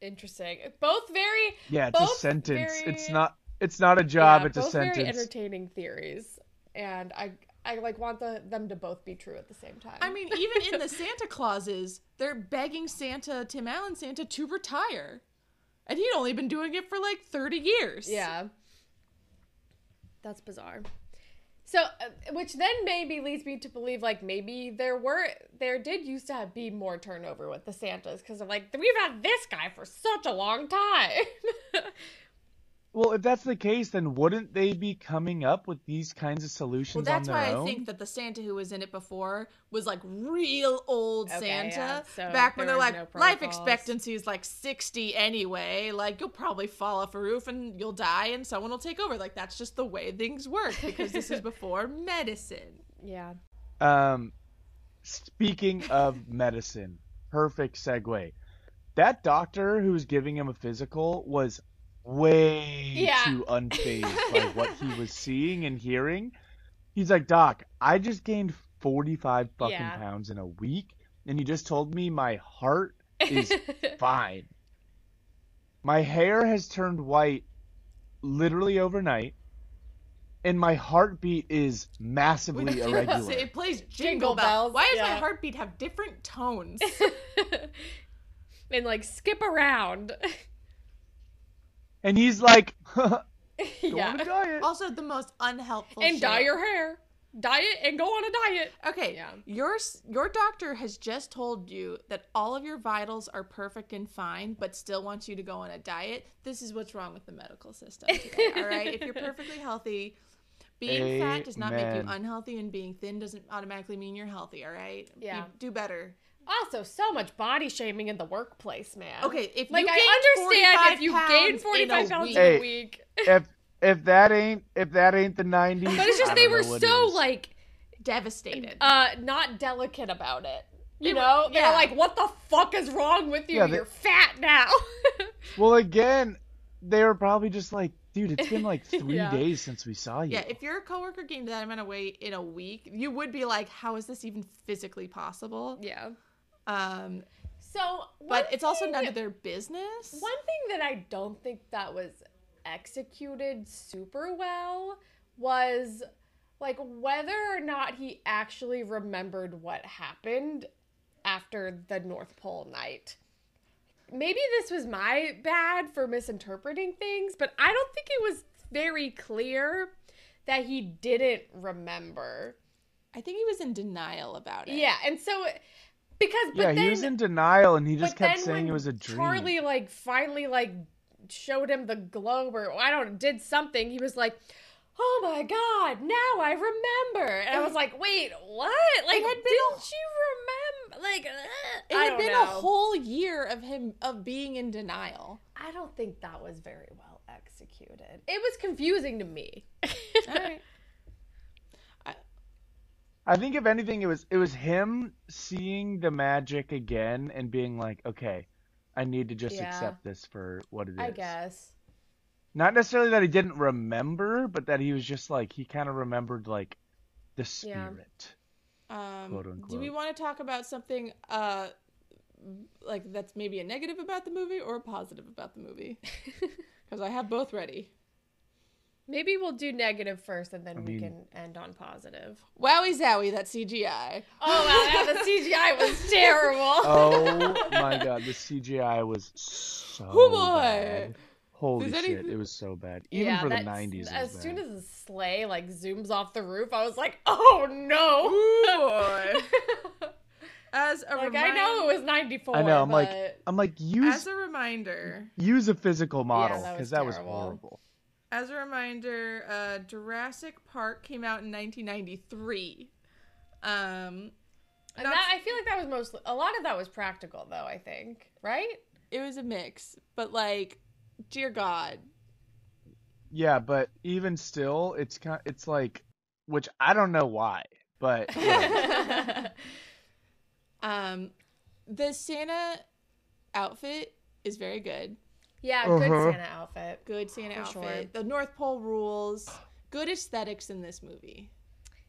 Interesting. Both very yeah, it's a sentence. very- It's not. It's not a job. yeah, it's a both very sentence. entertaining theories, and I I like want the, them to both be true at the same time. I mean, even in the *laughs* Santa Clauses, they're begging Santa, Tim Allen Santa, to retire. And he'd only been doing it for like 30 years. yeah, that's bizarre. So, uh, which then maybe leads me to believe like maybe there were there did used to have, be more turnover with the Santas because of like we've had this guy for such a long time. *laughs* Well, if that's the case, then wouldn't they be coming up with these kinds of solutions Well, that's on their why own? I think that the Santa who was in it before was like real old Okay, Santa. yeah, so back when they're like, no life expectancy is like 60 anyway. Like, you'll probably fall off a roof and you'll die and someone will take over. Like, that's just the way things work because this is *laughs* before medicine. yeah. Um, speaking of *laughs* medicine, perfect segue. That doctor who was giving him a physical was way Yeah. too unfazed by what he *laughs* was seeing and hearing. He's like, Doc, I just gained 45 fucking Yeah. pounds in a week, and you just told me my heart is *laughs* fine. My hair has turned white literally overnight, and my heartbeat is massively *laughs* irregular. it plays jingle, Jingle bells. bells, Why does my heartbeat have different tones? and like skip around. And he's like, *laughs* yeah. on a diet. also, the most unhelpful and shit. dye your hair. Diet and go on a diet. Okay, Yeah. your your doctor has just told you that all of your vitals are perfect and fine, but still wants you to go on a diet. This is what's wrong with the medical system today. *laughs* all right, if you're perfectly healthy, being fat does not make you unhealthy, and being thin doesn't automatically mean you're healthy. All right, Yeah. You do better. Also, so much body shaming in the workplace, man. Okay, if like you I gained understand 45 if you pounds gain in a 45 pounds week- in a Hey. week, if if that ain't if that ain't the 90s, but it's just I they were so like devastated. uh not delicate about it. You They were- know, they're yeah. like, "What the fuck is wrong with you? Yeah, they- You're fat now." *laughs* Well, again, they were probably just like, dude, it's been like *laughs* three Yeah. days since we saw you. yeah, if your coworker gained that amount of weight in a week, you would be like, "How is this even physically possible?" yeah. Um, So, but one it's also none of their business. One thing that I don't think that was executed super well was like whether or not he actually remembered what happened after the North Pole night. Maybe this was my bad for misinterpreting things, but I don't think it was very clear that he didn't remember. I think he was in denial about it. Yeah, and so because but yeah, then, he was in denial and he just kept saying it was a dream. Charlie like finally like showed him the globe or I don't did something. He was like, "Oh my god, now I remember." And I was like, "Wait, what? Like had been didn't a- you remember like uh, It I had been know. a whole year of him of being in denial. I don't think that was very well executed. It was confusing to me. All right. *laughs* I think if anything, it was it was him seeing the magic again and being like, okay, I need to just Yeah. accept this for what it is. I guess. Not necessarily that he didn't remember, but that he was just like he kind of remembered like the Yeah. spirit. Um, do we want to talk about something uh, like that's maybe a negative about the movie or a positive about the movie? *laughs* Because I have both ready. Maybe we'll do negative first and then we mean- can end on positive. Wowie zowie, that CGI. Oh wow, yeah, the *laughs* CGI was terrible. *laughs* Oh my god, the CGI was so Oh boy. bad. Holy Does shit, anything- it was so bad. Even yeah, for the 90s. As was soon bad. as the sleigh like zooms off the roof, I was like, "Oh no!" *laughs* As a like reminder, I know it was '94. I know. I'm like, I'm like, use as a reminder, use a physical model that was because that was horrible. As a reminder, uh, Jurassic Park came out in 1993. Um, and that I feel like that was mostly a lot of that was practical though. I think right. it was a mix, but like, dear God, Yeah, but even still, it's kind, it's like, which I don't know why, but *laughs* yeah. *laughs* um, the Santa outfit is very good. Yeah, good Uh-huh. Santa outfit. Good Santa For outfit. The North Pole rules. Good aesthetics in this movie.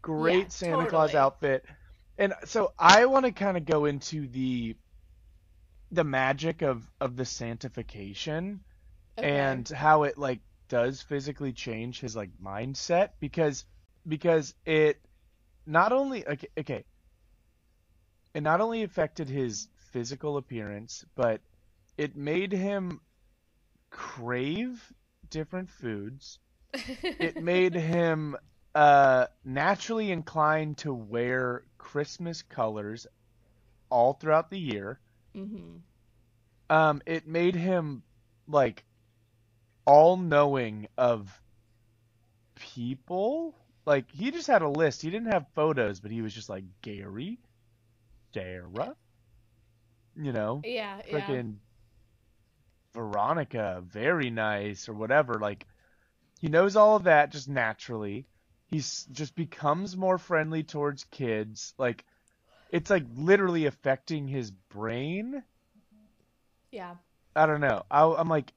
great Yeah, Santa Claus outfit. And so I want to kind of go into the the magic of of the Santification Okay. and how it like does physically change his like mindset because because it not only okay, okay it not only affected his physical appearance but it made him crave different foods. *laughs* It made him uh naturally inclined to wear christmas colors all throughout the year. Mm-hmm. um it made him like all knowing of people. Like he just had a list. He didn't have photos but he was just like gary? Sarah? You know? Yeah, yeah. freaking veronica very nice or whatever like he knows all of that just naturally he's just becomes more friendly towards kids like it's like literally affecting his brain Yeah. I don't know. I, I'm like,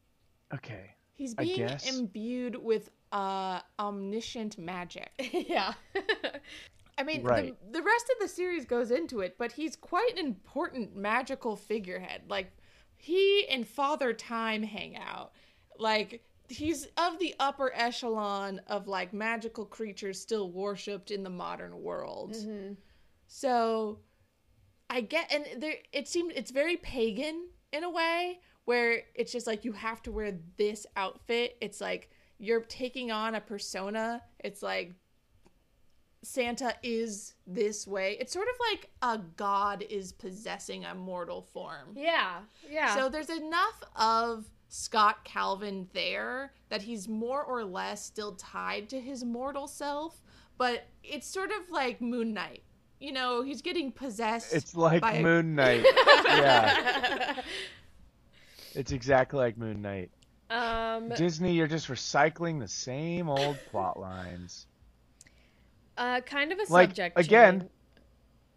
okay, He's being imbued with uh omniscient magic. *laughs* yeah. *laughs* I mean, Right. the, the rest of the series goes into it, but he's quite an important magical figurehead. Like, he and Father Time hang out. Like, he's of the upper echelon of, like, magical creatures still worshipped in the modern world. hmm So, I get, and there, it seemed, it's very pagan in a way, where it's just like you have to wear this outfit. It's like you're taking on a persona. It's like Santa is this way. It's sort of like a god is possessing a mortal form. Yeah. Yeah. So there's enough of Scott Calvin there that he's more or less still tied to his mortal self, but it's sort of like Moon Knight. You know, he's getting possessed. it's like by Moon *laughs* Knight. yeah, it's exactly like Moon Knight. um. Disney, you're just recycling the same old plot lines. Uh. Kind of a Like, subject. again, change.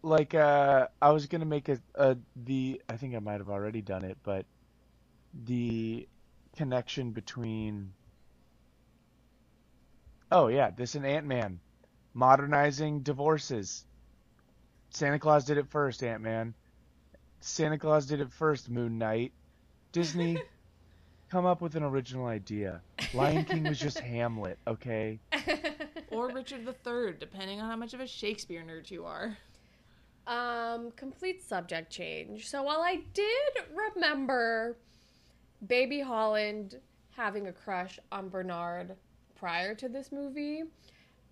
Like, uh, I was gonna make a, a the I think I might have already done it, but the connection between. Oh yeah, this and Ant Man, modernizing divorces. Santa Claus did it first, Ant Man. Santa Claus did it first, Moon Knight. Disney, *laughs* come up with an original idea. Lion King was just *laughs* Hamlet, okay? *laughs* or Richard III, depending on how much of a Shakespeare nerd you are. Um, complete subject change. So while I did remember Baby Holland having a crush on Bernard prior to this movie,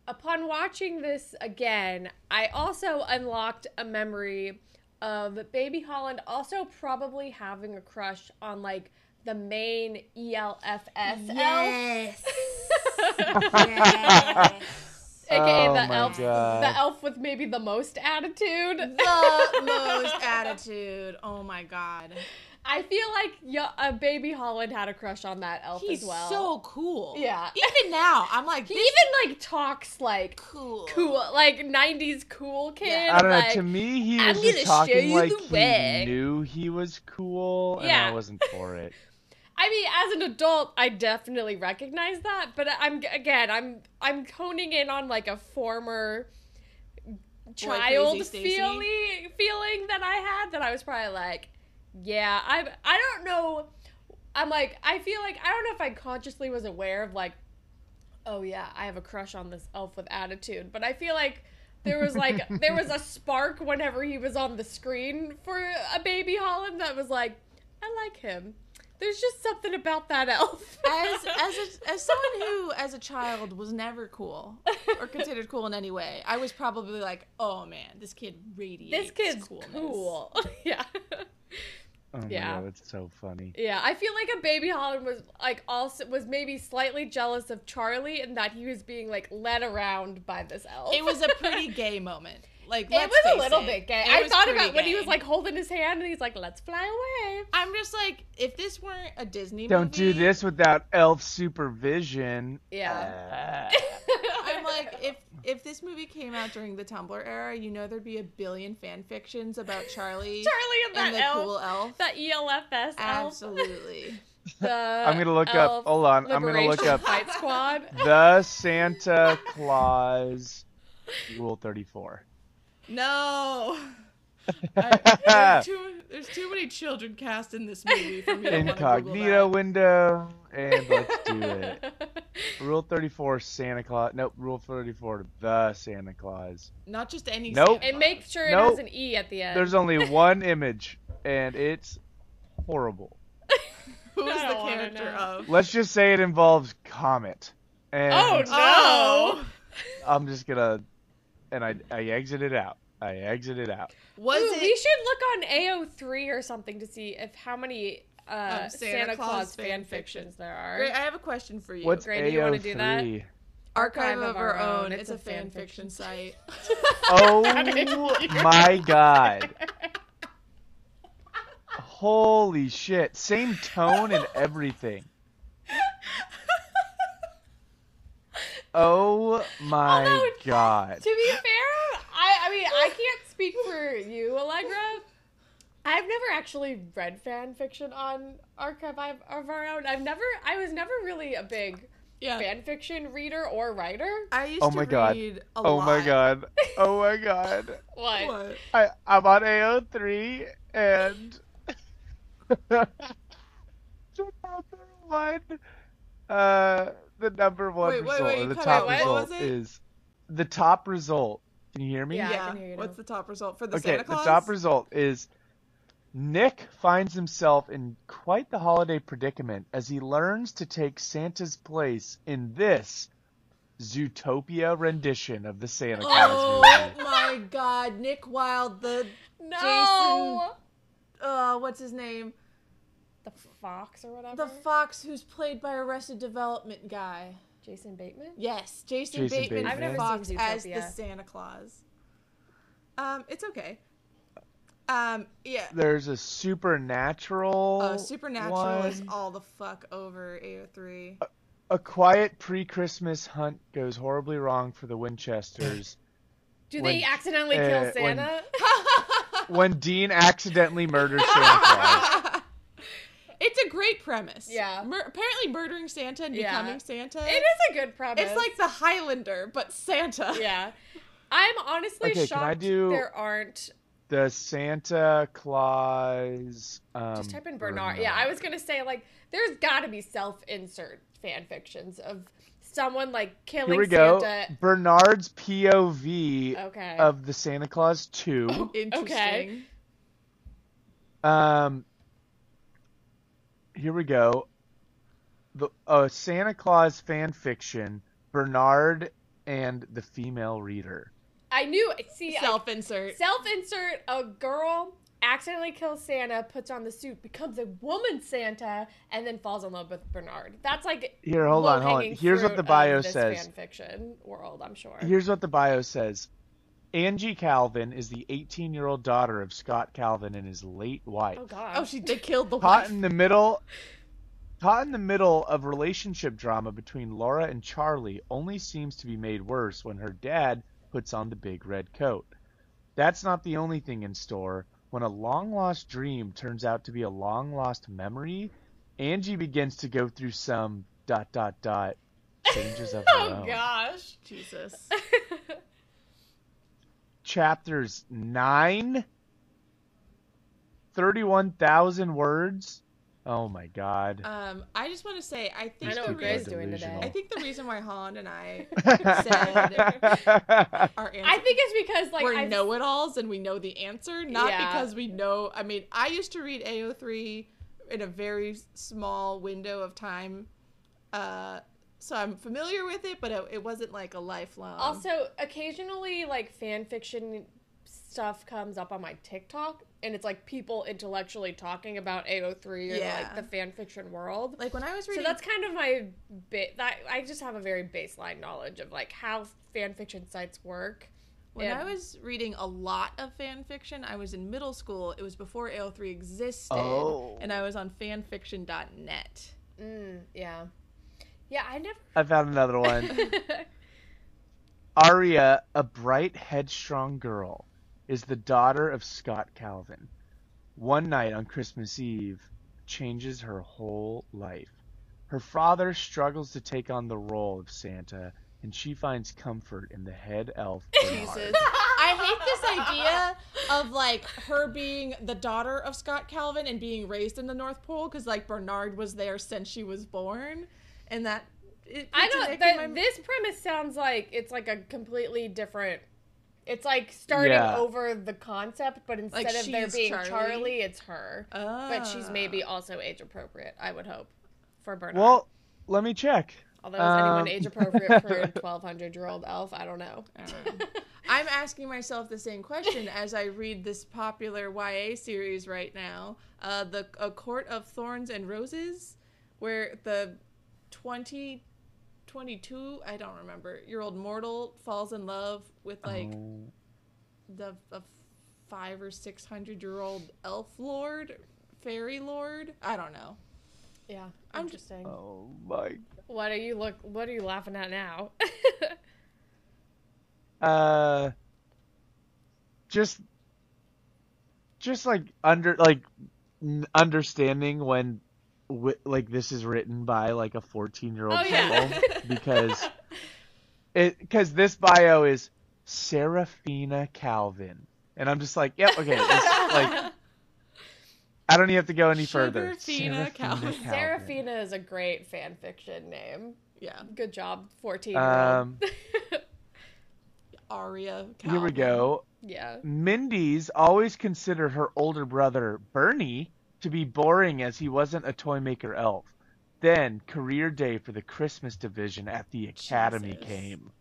upon watching this again, I also unlocked a memory of Baby Holland also probably having a crush on like the main E ELFS elf. *laughs* AKA Oh the elf God. the elf with maybe the most attitude. the most *laughs* attitude. Oh my god. I feel like yeah, uh, Baby Holland had a crush on that elf He's as well. so cool. Yeah. Even now, I'm like, he even like talks like cool. cool, like '90s cool kid. I don't know. To me, he "I'm was just talking like the he way." knew he was cool, and Yeah. I wasn't for it. *laughs* I mean, as an adult, I definitely recognize that, but I'm again, I'm I'm honing in on like a former child Stacey. feeling feeling that I had that I was probably like, yeah, I I don't know. I'm like, I feel like I don't know if I consciously was aware of like, oh yeah, I have a crush on this elf with attitude, but I feel like there was like *laughs* there was a spark whenever he was on the screen for a baby Holland that was like, I like him. There's just something about that elf. as *laughs* as a, as someone who as a child was never cool or considered cool in any way, I was probably like, "Oh man, this kid radiates this kid's coolness. cool. *laughs* yeah. Oh my Yeah. god, it's so funny. Yeah, I feel like a baby Holland was like also was maybe slightly jealous of Charlie and that he was being like led around by this elf. It was a pretty *laughs* gay moment. Like It let's was a little it, bit gay. it I thought pretty about when he was like holding his hand and he's like, "Let's fly away." I'm just like, if this weren't a Disney movie. Don't do this without elf supervision. Yeah. Uh. *laughs* I'm like, if if this movie came out during the Tumblr era, you know there'd be a billion fan fictions about Charlie, *laughs* Charlie and that and the elf, cool elf. that ELFS elf. Absolutely. *laughs* The I'm gonna look up. Hold on, I'm gonna look up Fight Squad. the Santa Claus Rule 34. No. *laughs* I, there's, too, there's too many children cast in this movie for me to wanna Incognito window, and let's do it. *laughs* Rule 34, Santa Claus. Nope, Rule 34, the Santa Claus. Not just any. Nope. Santa and make sure it Nope. has an E at the end. There's only *laughs* one image, and it's horrible. Who is the character of? Let's just say it involves Comet. And Oh, no. Oh. I'm just gonna, and I I exited out. I exited out. Was Ooh, it? we should look on AO3 or something to see if how many uh, Of Santa, Santa Claus, Claus fan fan fictions there are. Great, I have a question for you. What's Gray, do you wanna do that? Archive of Our Own. It's a fan fiction site. *laughs* Oh my god. Holy shit. Same tone and everything. Oh my Although, god. To be fair, I, I mean, I can't speak for you, Allegra. I've never actually read fan fiction on Archive of of Our Own. I've never, I was never really a big Yeah. fan fiction reader or writer. I used Oh to my God. read a Oh lot. my god. *laughs* Oh my god. What? What? I, I'm on AO3 and *laughs* the one uh the number one Wait, wait, result wait, or the top out. Result was it? is the top result. Can you hear me? Yeah, I Yeah. can hear you What's the top result for the okay, Santa Claus? the top result is Nick finds himself in quite the holiday predicament as he learns to take Santa's place in this Zootopia rendition of the Santa Claus Oh movie. my God, Nick Wilde, the No. uh, what's his name? The fox or whatever. The fox who's played by Arrested Development guy. Jason Bateman. Yes, Jason, Jason Bateman, Bateman. I've never Fox seen as the Zootopia. Santa Claus. Um, it's okay. Um, yeah. There's a supernatural. Uh, Supernatural is all the fuck over AO3. A quiet pre-Christmas hunt goes horribly wrong for the Winchesters *laughs* Do When- they accidentally uh, kill when- Santa? *laughs* when Dean accidentally murders Santa Claus. *laughs* it's a great premise. Yeah. Mur- apparently, murdering Santa and Yeah. becoming Santa. it is a good premise. It's like the Highlander, but Santa. yeah. *laughs* I'm honestly Okay, can I shocked do- there aren't. The Santa Claus. Um, Just type in Bernard. Yeah, I was gonna say like there's got to be self-insert fan fictions of someone like killing Here we go. Santa. Bernard's POV Okay. of the Santa Claus 2. *laughs* Interesting. Um, here we go. The uh, Santa Claus fan fiction, Bernard and the female reader. I knew. See, Self-insert. self-insert. A girl accidentally kills Santa, puts on the suit, becomes a woman Santa, and then falls in love with Bernard. That's like Here, hold on, hold on. Here's what the bio says. Fan fiction world, I'm sure. Here's what the bio says. Angie Calvin is the 18-year-old daughter of Scott Calvin and his late wife. oh God. Oh, she they killed the Caught wife. in the middle Caught in the middle of relationship drama between Laura and Charlie only seems to be made worse when her dad puts on the big red coat. That's not the only thing in store. When a long lost dream turns out to be a long lost memory, Angie begins to go through some dot dot dot *laughs* changes of her Oh own. gosh. Jesus. *laughs* *laughs* Chapters 9 31,000 words. Oh my god. Um, I just want to say, I think I know the what Gray's reason, doing today. I think the reason why Holland and I *laughs* said are answering I think it's because like we're I've- know-it-alls and we know the answer, not Yeah. because we know. I mean, I used to read AO3 in a very small window of time. Uh, so I'm familiar with it, but it, it wasn't like a lifelong. Also, occasionally, like fan fiction stuff comes up on my TikTok, and it's like people intellectually talking about AO3 or Yeah. like the fan fiction world. like when I was reading, So that's kind of my bit. That I just have a very baseline knowledge of like how fan fiction sites work. when and- I was reading a lot of fan fiction, I was in middle school. It was before AO3 existed, Oh. and I was on fanfiction.net. Mm, yeah, yeah. I never. I found another one. *laughs* Arya, a bright, headstrong girl, is the daughter of Scott Calvin. One night on Christmas Eve changes her whole life. Her father struggles to take on the role of Santa, and she finds comfort in the head elf Jesus. *laughs* I hate this idea of like her being the daughter of Scott Calvin and being raised in the North Pole because like Bernard was there since she was born, and that it I don't. nick That, my- this premise sounds like it's like a completely different. It's like starting Yeah. over the concept, but instead Like of there being Charlie? Charlie? it's her. But she's Ah. maybe also age appropriate. I would hope for Bernard. Well, let me check. Although is anyone um, age *laughs* appropriate for a twelve hundred year old elf? I don't know. I don't know. I'm asking myself the same question as I read this popular YA series right now, uh, the A Court of Thorns and Roses, where the 20, 22, I don't remember, year old mortal falls in love with like Oh, the a five or six hundred year old elf lord, fairy lord. I don't know. Yeah, I'm- interesting. oh my. What are you look? What are you laughing at now? *laughs* Uh, just, just like under like n- understanding when, wi- like this is written by like a fourteen year old girl *laughs* because it because this bio is Serafina Calvin, and I'm just like, yep, okay, this, like. I don't even have to go any further. Sugarfina Calvin. Seraphina is a great fan fiction name. Yeah, Good job, fourteen year Um, old. *laughs* Aria. here we go. yeah. Mindy's always considered her older brother, Bernie, to be boring as he wasn't a toy maker elf. Then, career day for the Christmas division at the Academy Jesus. came.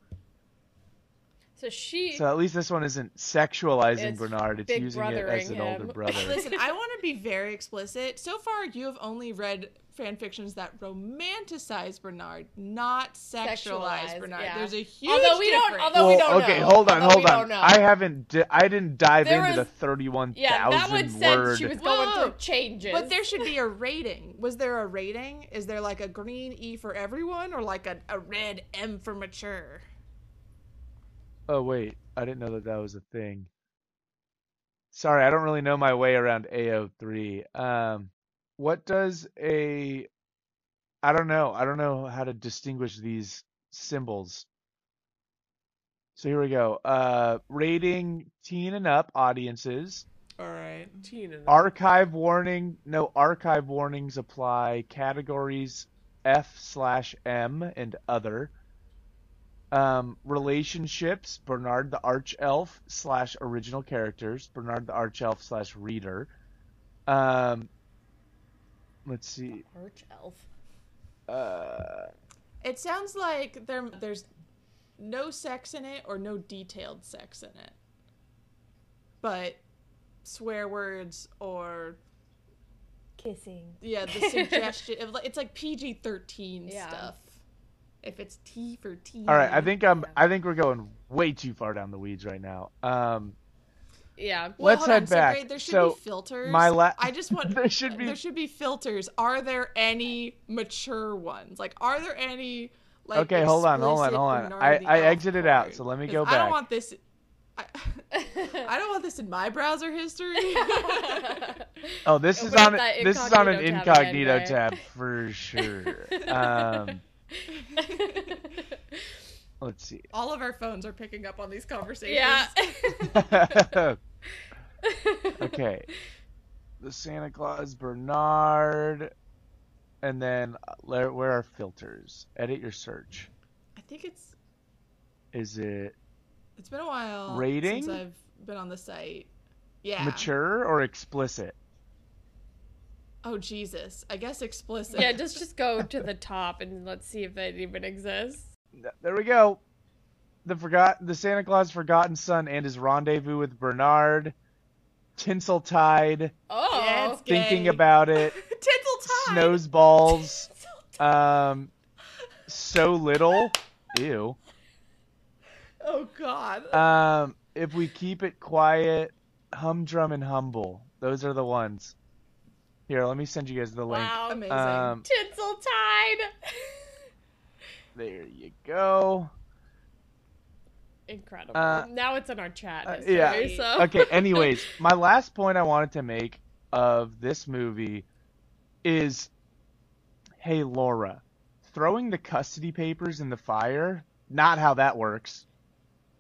So she. So at least this one isn't sexualizing It's Bernard, it's big using it as brothering an older brother. *laughs* Listen, I want to be very explicit. So far, you have only read fan fictions that romanticize Bernard, not sexualize Sexualize, Bernard. yeah. There's a huge Although we don't- difference. although we don't okay, know. hold on, Although hold on. I haven't, di- I didn't dive There into was- the thirty-one yeah, that one thousand said word. she was going Whoa. through changes. But there should be a rating. Was there a rating? Is there like a green E for everyone or like a, a red M for mature? Oh wait, I didn't know that that was a thing. Sorry, I don't really know my way around AO3. Um, what does a I don't know. I don't know how to distinguish these symbols. So here we go. Uh, rating teen and up audiences. All right. teen Tina. Archive warning. No archive warnings apply. Categories F slash M and other. Um, relationships. Bernard the Arch Elf slash original characters. Bernard the Arch Elf slash reader. Um, let's see. Arch elf. Uh, It sounds like there there's no sex in it or no detailed sex in it. But swear words or Kissing. yeah, the *laughs* suggestion of like- it's like PG-13 Yeah. stuff. If it's T for teen. all right. I think I'm. I think we're going way too far down the weeds right now. Um, Yeah. Well, Let's hold head on. So, back. Gray, there should So, be filters. my la- I just want *laughs* There should be- there should be filters. Are there any mature ones? Like, are there any? Like, Okay, hold on, hold on, hold on. I- I exited out, so let me go back. I don't want this. I, *laughs* I don't want this in my browser history. *laughs* Oh, this is on this is on an incognito tab again, incognito Gray. tab for sure. Um, let's see. All of our phones are picking up on these conversations. yeah. *laughs* okay. The Santa Claus Bernard and then uh, where, where are filters? Edit your search. I think it's Is it it's been a while Rating? since I've been on the site. Yeah. mature or explicit? Oh Jesus! I guess explicit. Yeah, just just go to the top and let's see if it even exists. Th- There we go. The forgot the Santa Claus Forgotten Son and his rendezvous with Bernard. Tinsel Tinseltide, Oh, Yeah, it's thinking gay. about it. *laughs* Tinseltide. Snows balls. *laughs* Um, so little. Ew. Oh God. Um, if we keep it quiet, humdrum and humble. Those are the ones. Here, let me send you guys the link. wow, Amazing. Um, Tinseltide. *laughs* there you go. Incredible. Uh, now it's in our chat. uh, history, yeah. So. Okay, *laughs* anyways, my last point I wanted to make of this movie is hey, Laura, throwing the custody papers in the fire, not how that works.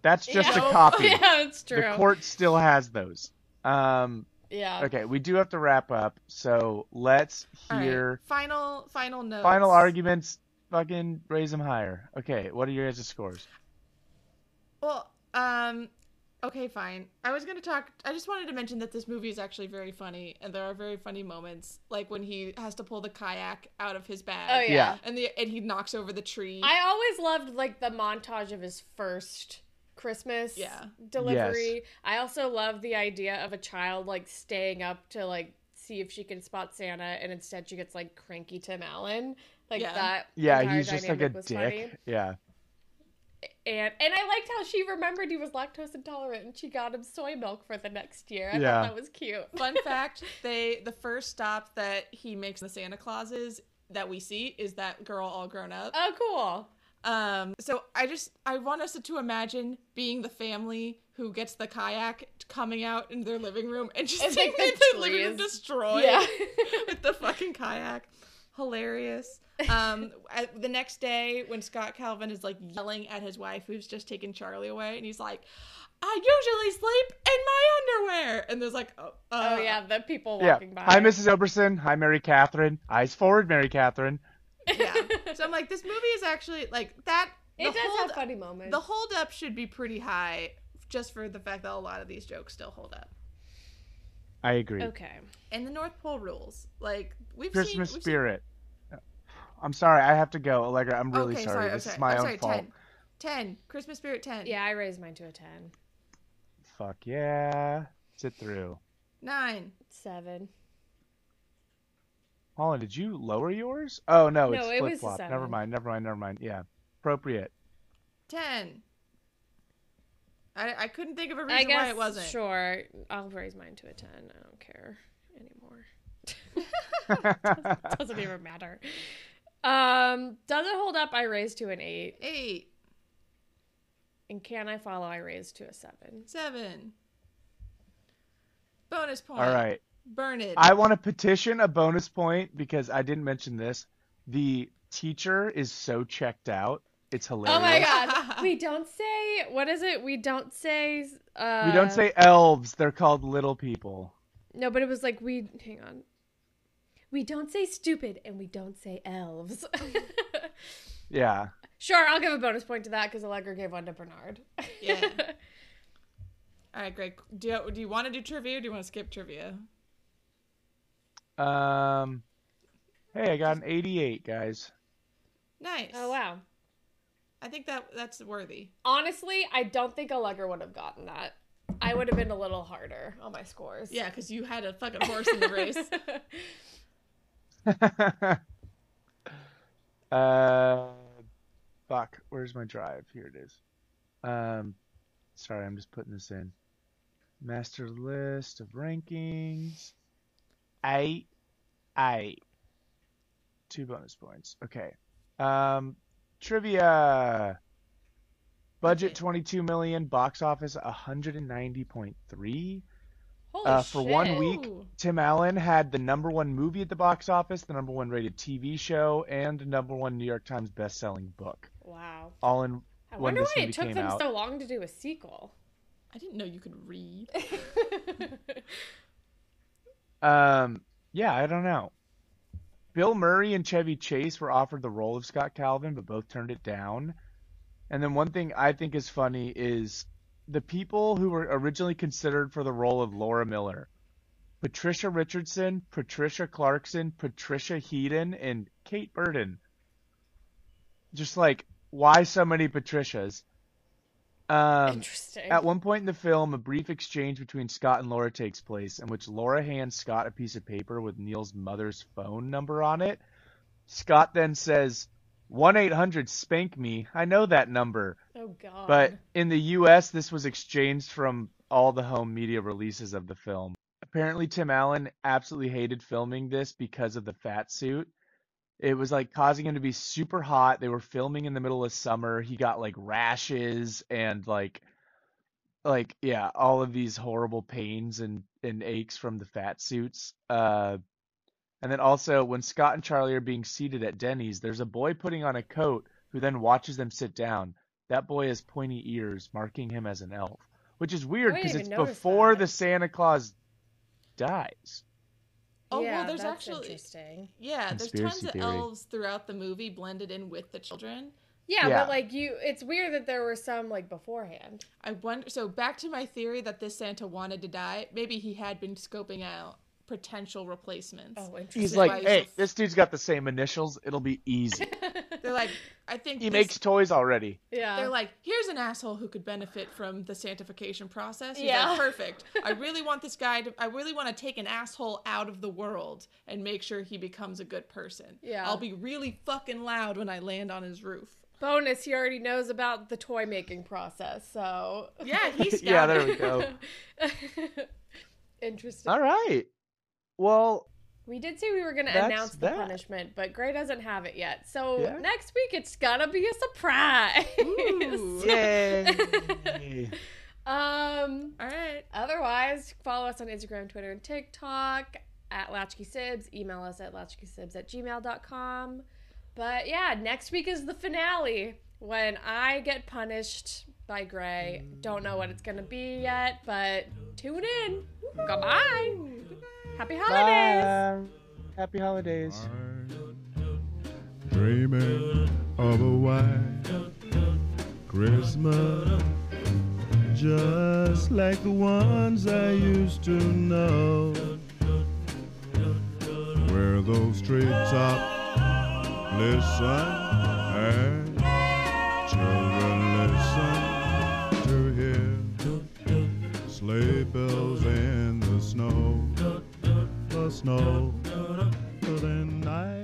That's just Yeah. a *laughs* copy. yeah, it's true. The court still has those. Um, Yeah. okay, we do have to wrap up, so let's All right, hear Final final notes. final arguments. Fucking raise them higher. Okay, what are your guys' scores? Well, um, okay, fine. I was gonna talk. I just wanted to mention that this movie is actually very funny, and there are very funny moments, like when he has to pull the kayak out of his bag. Oh yeah. Yeah. And the and he knocks over the tree. I always loved like the montage of his first Christmas Yeah. delivery. I also love the idea of a child like staying up to like see if she can spot Santa, and instead she gets like cranky Tim Allen. Like Yeah. that. Yeah, he's just like a dick. funny. Yeah. And and I liked how she remembered he was lactose intolerant, and she got him soy milk for the next year. I Yeah. thought that was cute. Fun *laughs* fact: they the first stop that he makes the Santa Clauses that we see is that girl all grown up. Oh, cool. Um, so I just I want us to imagine being the family who gets the kayak coming out in their living room and just It's seeing like the the living room trees. destroyed Yeah. with the fucking kayak. Hilarious. Um, *laughs* the next day when Scott Calvin is like yelling at his wife who's just taken Charlie away, and he's like, "I usually sleep in my underwear," and there's like, "Oh, uh, oh yeah, the people Yeah. walking by. Hi, Mrs. Oberson. Hi, Mary Catherine. Eyes forward, Mary Catherine. yeah." *laughs* So I'm like, this movie is actually like that. It the does hold- have funny moments. The hold up should be pretty high, just for the fact that a lot of these jokes still hold up. I agree. okay. And the North Pole rules, like we've Christmas seen. we've seen- spirit. I'm sorry, I have to go, Allegra. I'm really okay, sorry. sorry. This okay. is my I'm own sorry. fault. 10. 10. Christmas spirit 10. Yeah, I raised mine to a ten. Fuck yeah. Sit through. 9. Seven. Holland, did you lower yours? Oh no, No, it's it was a flip flop. Never mind. Never mind. Never mind. Yeah, appropriate. 10. I, I couldn't think of a reason guess why it wasn't. sure. I'll raise mine to a ten. I don't care anymore. *laughs* *laughs* Doesn't even matter. Um, does it hold up? I raised to an eight. 8. And can I follow? I raised to a seven. 7. Bonus point. All right. Burn it. I want to petition a bonus point because I didn't mention this. The teacher is so checked out. It's hilarious. Oh my god. *laughs* we don't say what is it? We don't say uh We don't say elves. They're called little people. No, but it was like we hang on. We don't say stupid and we don't say elves. *laughs* *laughs* Yeah. sure, I'll give a bonus point to that because Allegra gave one to Bernard. Yeah. *laughs* All right, Greg. Do you, do you want to do trivia or do you want to skip trivia? Um. Hey, I got an 88, guys. Nice. oh wow. I think that that's worthy. Honestly, I don't think Allegra would have gotten that. I would have been a little harder on my scores. Yeah, because you had a fucking horse in the race. *laughs* uh, fuck. Where's my drive? Here it is. Um, sorry, I'm just putting this in. Master list of rankings. Eight, eight. Two bonus points. Okay. Um, trivia. Budget 22 million, box office 190.3. Holy Uh, for one week, Ooh. Tim Allen had the number one movie at the box office, the number one rated TV show, and the number one New York Times best-selling book. Wow. All in I when wonder this why it took them out. so long to do a sequel. I didn't know you could read. *laughs* Um, yeah, I don't know. Bill Murray and Chevy Chase were offered the role of Scott Calvin, but both turned it down. And then one thing I think is funny is the people who were originally considered for the role of Laura Miller Patricia Richardson, Patricia Clarkson, Patricia Heaton, and Kate Burton. Just like, why so many Patricias? Um, Interesting. at one point in the film, a brief exchange between Scott and Laura takes place, in which Laura hands Scott a piece of paper with Neil's mother's phone number on it. Scott then says, 1 800 Spank Me. I know that number. oh God. But in the US, this was exchanged from all the home media releases of the film. Apparently, Tim Allen absolutely hated filming this because of the fat suit. It was like causing him to be super hot. They were filming in the middle of summer. He got like rashes and like like yeah, all of these horrible pains and and aches from the fat suits. Uh and then also when Scott and Charlie are being seated at Denny's, there's a boy putting on a coat who then watches them sit down. That boy has pointy ears, marking him as an elf, which is weird because it's before that. the Santa Claus dies. Oh, well, yeah, there's that's actually- interesting. Yeah, there's Conspiracy tons of elves throughout the movie blended in with the children. Yeah, Yeah. but like you, it's weird that there were some like beforehand. I wonder. So back to my theory that this Santa wanted to die. Maybe he had been scoping out potential replacements. Oh, interesting. He's like, hey, so- this dude's got the same initials. It'll be easy. *laughs* They're like, I think he this- makes toys already. yeah. They're like, here's an asshole who could benefit from the sanctification process. He's Yeah. like, *laughs* perfect. I really want this guy to. I really want to take an asshole out of the world and make sure he becomes a good person. Yeah. I'll be really fucking loud when I land on his roof. bonus. He already knows about the toy making process, so Yeah, *laughs* he's yeah, there we go. interesting. All right. Well, We did say we were going to announce the that. punishment, but Gray doesn't have it yet. So Yeah. next week it's gonna be a surprise. Ooh. yay. *laughs* um. All right. Otherwise, follow us on Instagram, Twitter, and TikTok at Latchkey Sibs. Email us at latchkeysibs at gmail.com. But yeah, next week is the finale when I get punished by Gray. Don't know what it's going to be yet, but tune in. Goodbye. Happy holidays. Bye. Happy holidays. Dreaming of a white Christmas, just like the ones I used to know, where those treetops listen and children listen to hear sleigh bells snow. But then I